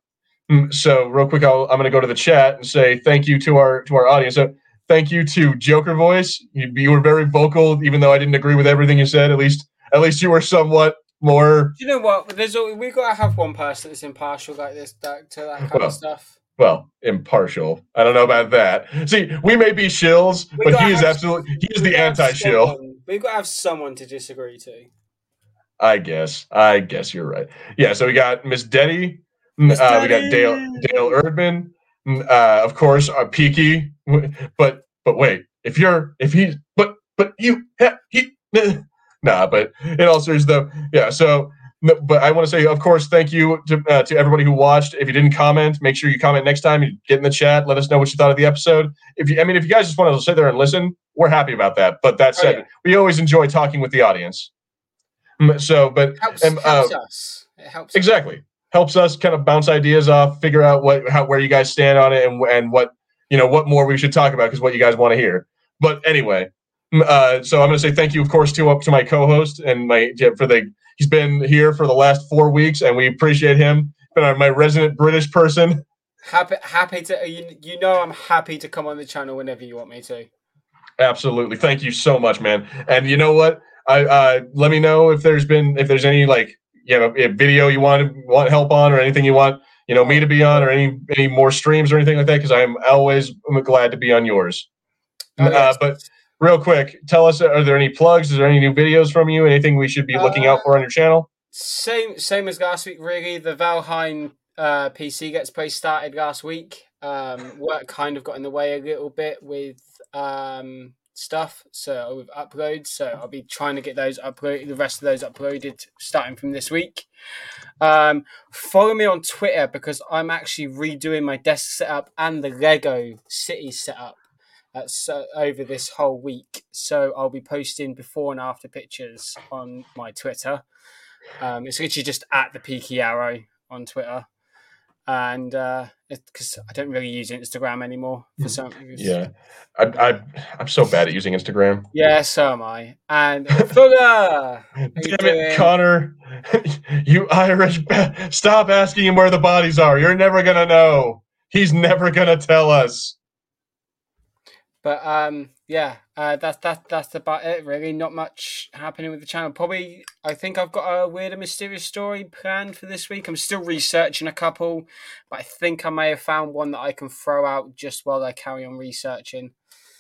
Mm, So real quick, I'll, I'm going to go to the chat and say thank you to our to our audience. So thank you to Joker Voice. You, you were very vocal, even though I didn't agree with everything you said. At least at least you were somewhat more You know what? There's we got to have one person that's impartial like this that, to that kind Well, of stuff. Well impartial. I don't know about that. See, we may be shills, We but he is absolutely he is the anti-shill. We've got to have someone to disagree to. I guess. I guess you're right. Yeah. So we got Miss Detty. mm, Miss Uh, we got Dale Dale Erdman. mm, Uh, of course, uh, Peaky. But but wait, if you're if he but but you he (laughs) nah. But in all seriousness, though, yeah. So. No, But I want to say, of course, thank you to, uh, to everybody who watched. If you didn't comment, make sure you comment next time. You get in the chat. Let us know what you thought of the episode. If you, I mean, if you guys just want to sit there and listen, we're happy about that. But that Oh, said, yeah. we always enjoy talking with the audience. So, but Helps, Um, helps uh, us. It helps. us. exactly helps us kind of bounce ideas off figure out what how where you guys stand on it and and what you know what more we should talk about because what you guys want to hear but anyway uh, so i'm going to say thank you of course to up to my co-host and my for the he's been here for the last four weeks and we appreciate him. Been my resident british person. Happy, happy to you. You know, I'm happy to come on the channel whenever you want me to. absolutely. Thank you so much man. And you know what? I uh let me know if there's been if there's any like you know a video you want want help on or anything you want you know me to be on or any any more streams or anything like that because i'm always glad to be on yours. Oh, uh, but real quick tell us are there any plugs is there any new videos from you anything we should be looking out for on your channel same same as last week. Really, the Valheim uh, PC Gets Play started last week. Um, work kind of got in the way a little bit with um, stuff, so with uploads. So I'll be trying to get those uploaded, the rest of those uploaded starting from this week. Um, follow me on Twitter because I'm actually redoing my desk setup and the Lego City setup. That's uh, over this whole week, so I'll be posting before and after pictures on my Twitter. Um, it's literally just at the Peaky Arrow on Twitter, and because I don't really use Instagram anymore for some reason. yeah. I, I i'm so bad at using instagram. Yeah, so am I. And Fuller, damn you it doing? connor. (laughs) You irish ba- stop asking him where the bodies are. You're never gonna know. He's never gonna tell us but um, yeah, uh, that's that's that's about it. Really, not much happening with the channel. Probably, I think I've got a weird and mysterious story planned for this week. I'm still researching a couple, but I think I may have found one that I can throw out just while I carry on researching.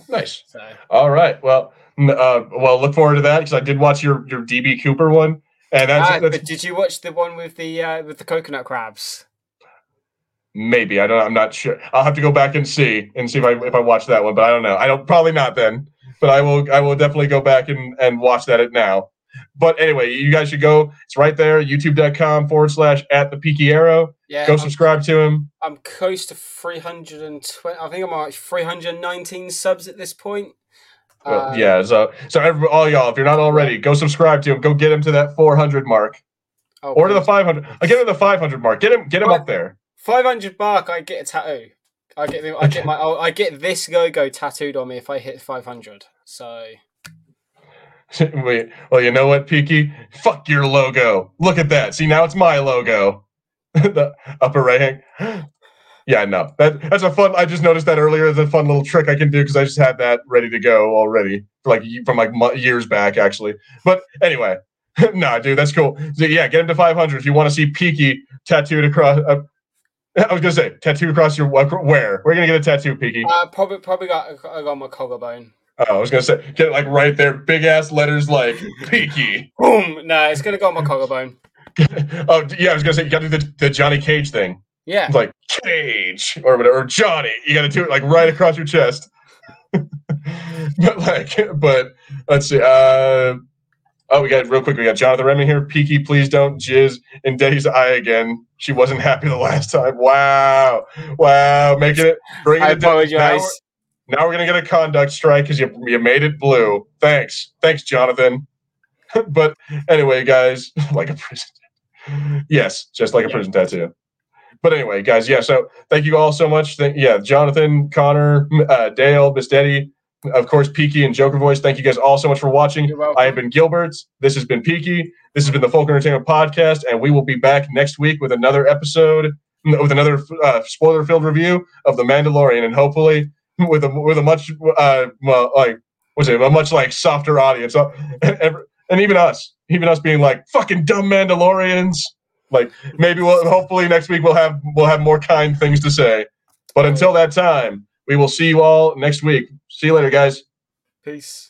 nice So All right. Well, uh, well, look forward to that because I did watch your your DB Cooper one, and that's, Ah, that's did you watch the one with the uh, with the coconut crabs? Maybe I don't. I'm not sure. I'll have to go back and see and see if I if I watch that one, but I don't know. I don't probably not then, but I will. I will definitely go back and and watch that at now. But anyway, you guys should go. It's right there. YouTube.com forward slash at the Peaky Arrow. Yeah, Go I'm, subscribe to him. I'm close to 320. I think I'm at 319 subs at this point. Well, Uh, yeah. So so every, all y'all, if you're not already, go subscribe to him. Go get him to that 400 mark oh, or to the 500. I get him to the 500 mark. Get him get him up there. 500 mark. I get a tattoo. I get the, I get my I get this logo tattooed on me if I hit 500. So (laughs) Wait, well, you know what, Peaky? Fuck your logo. Look at that. See, now it's my logo. (laughs) the upper right hand. (gasps) Yeah, no, that that's a fun. I just noticed that earlier. It's a fun little trick I can do because I just had that ready to go already, like from like years back, actually. But anyway, (laughs) nah, dude, that's cool. So, yeah, get him to 500 if you want to see Peaky tattooed across. Uh, (laughs) I was gonna say tattoo across your where? Where are you gonna get a tattoo, Peaky? uh, probably probably got I got my collarbone. Oh, I was gonna say get it like right there, big ass letters like Peaky. (laughs) Boom! No, it's gonna go on my collarbone. (laughs) oh yeah, I was gonna say you got to do the, the Johnny Cage thing. Yeah. It's like Cage or whatever, or Johnny. You got to do it like right across your chest. but like, but let's see. Uh, oh, we got real quick. We got Jonathan Redman here. Peaky, please don't jizz in Daddy's eye again. She wasn't happy the last time. Wow, wow, making it. Bringing I it down. Now we're- apologize. Now we're gonna get a conduct strike because you you made it blue. Thanks, thanks, Jonathan. (laughs) but anyway, guys, (laughs) like a prison. Yes, just like a prison tattoo. But anyway, guys, yeah. So thank you all so much. Thank, yeah, Jonathan, Connor, uh, Dale, Miss Detty, of course, Peaky and Joker Voice. Thank you guys all so much for watching. I have been Gilbert. This has been Peaky. This has been the Fulcrum Entertainment Podcast, and we will be back next week with another episode, with another uh, spoiler-filled review of The Mandalorian, and hopefully with a with a much uh, well, like what's it, a much like softer audience, uh, and even us, even us being like fucking dumb Mandalorians. Like maybe we'll hopefully next week we'll have we'll have more kind things to say. But until that time, we will see you all next week. See you later, guys. Peace.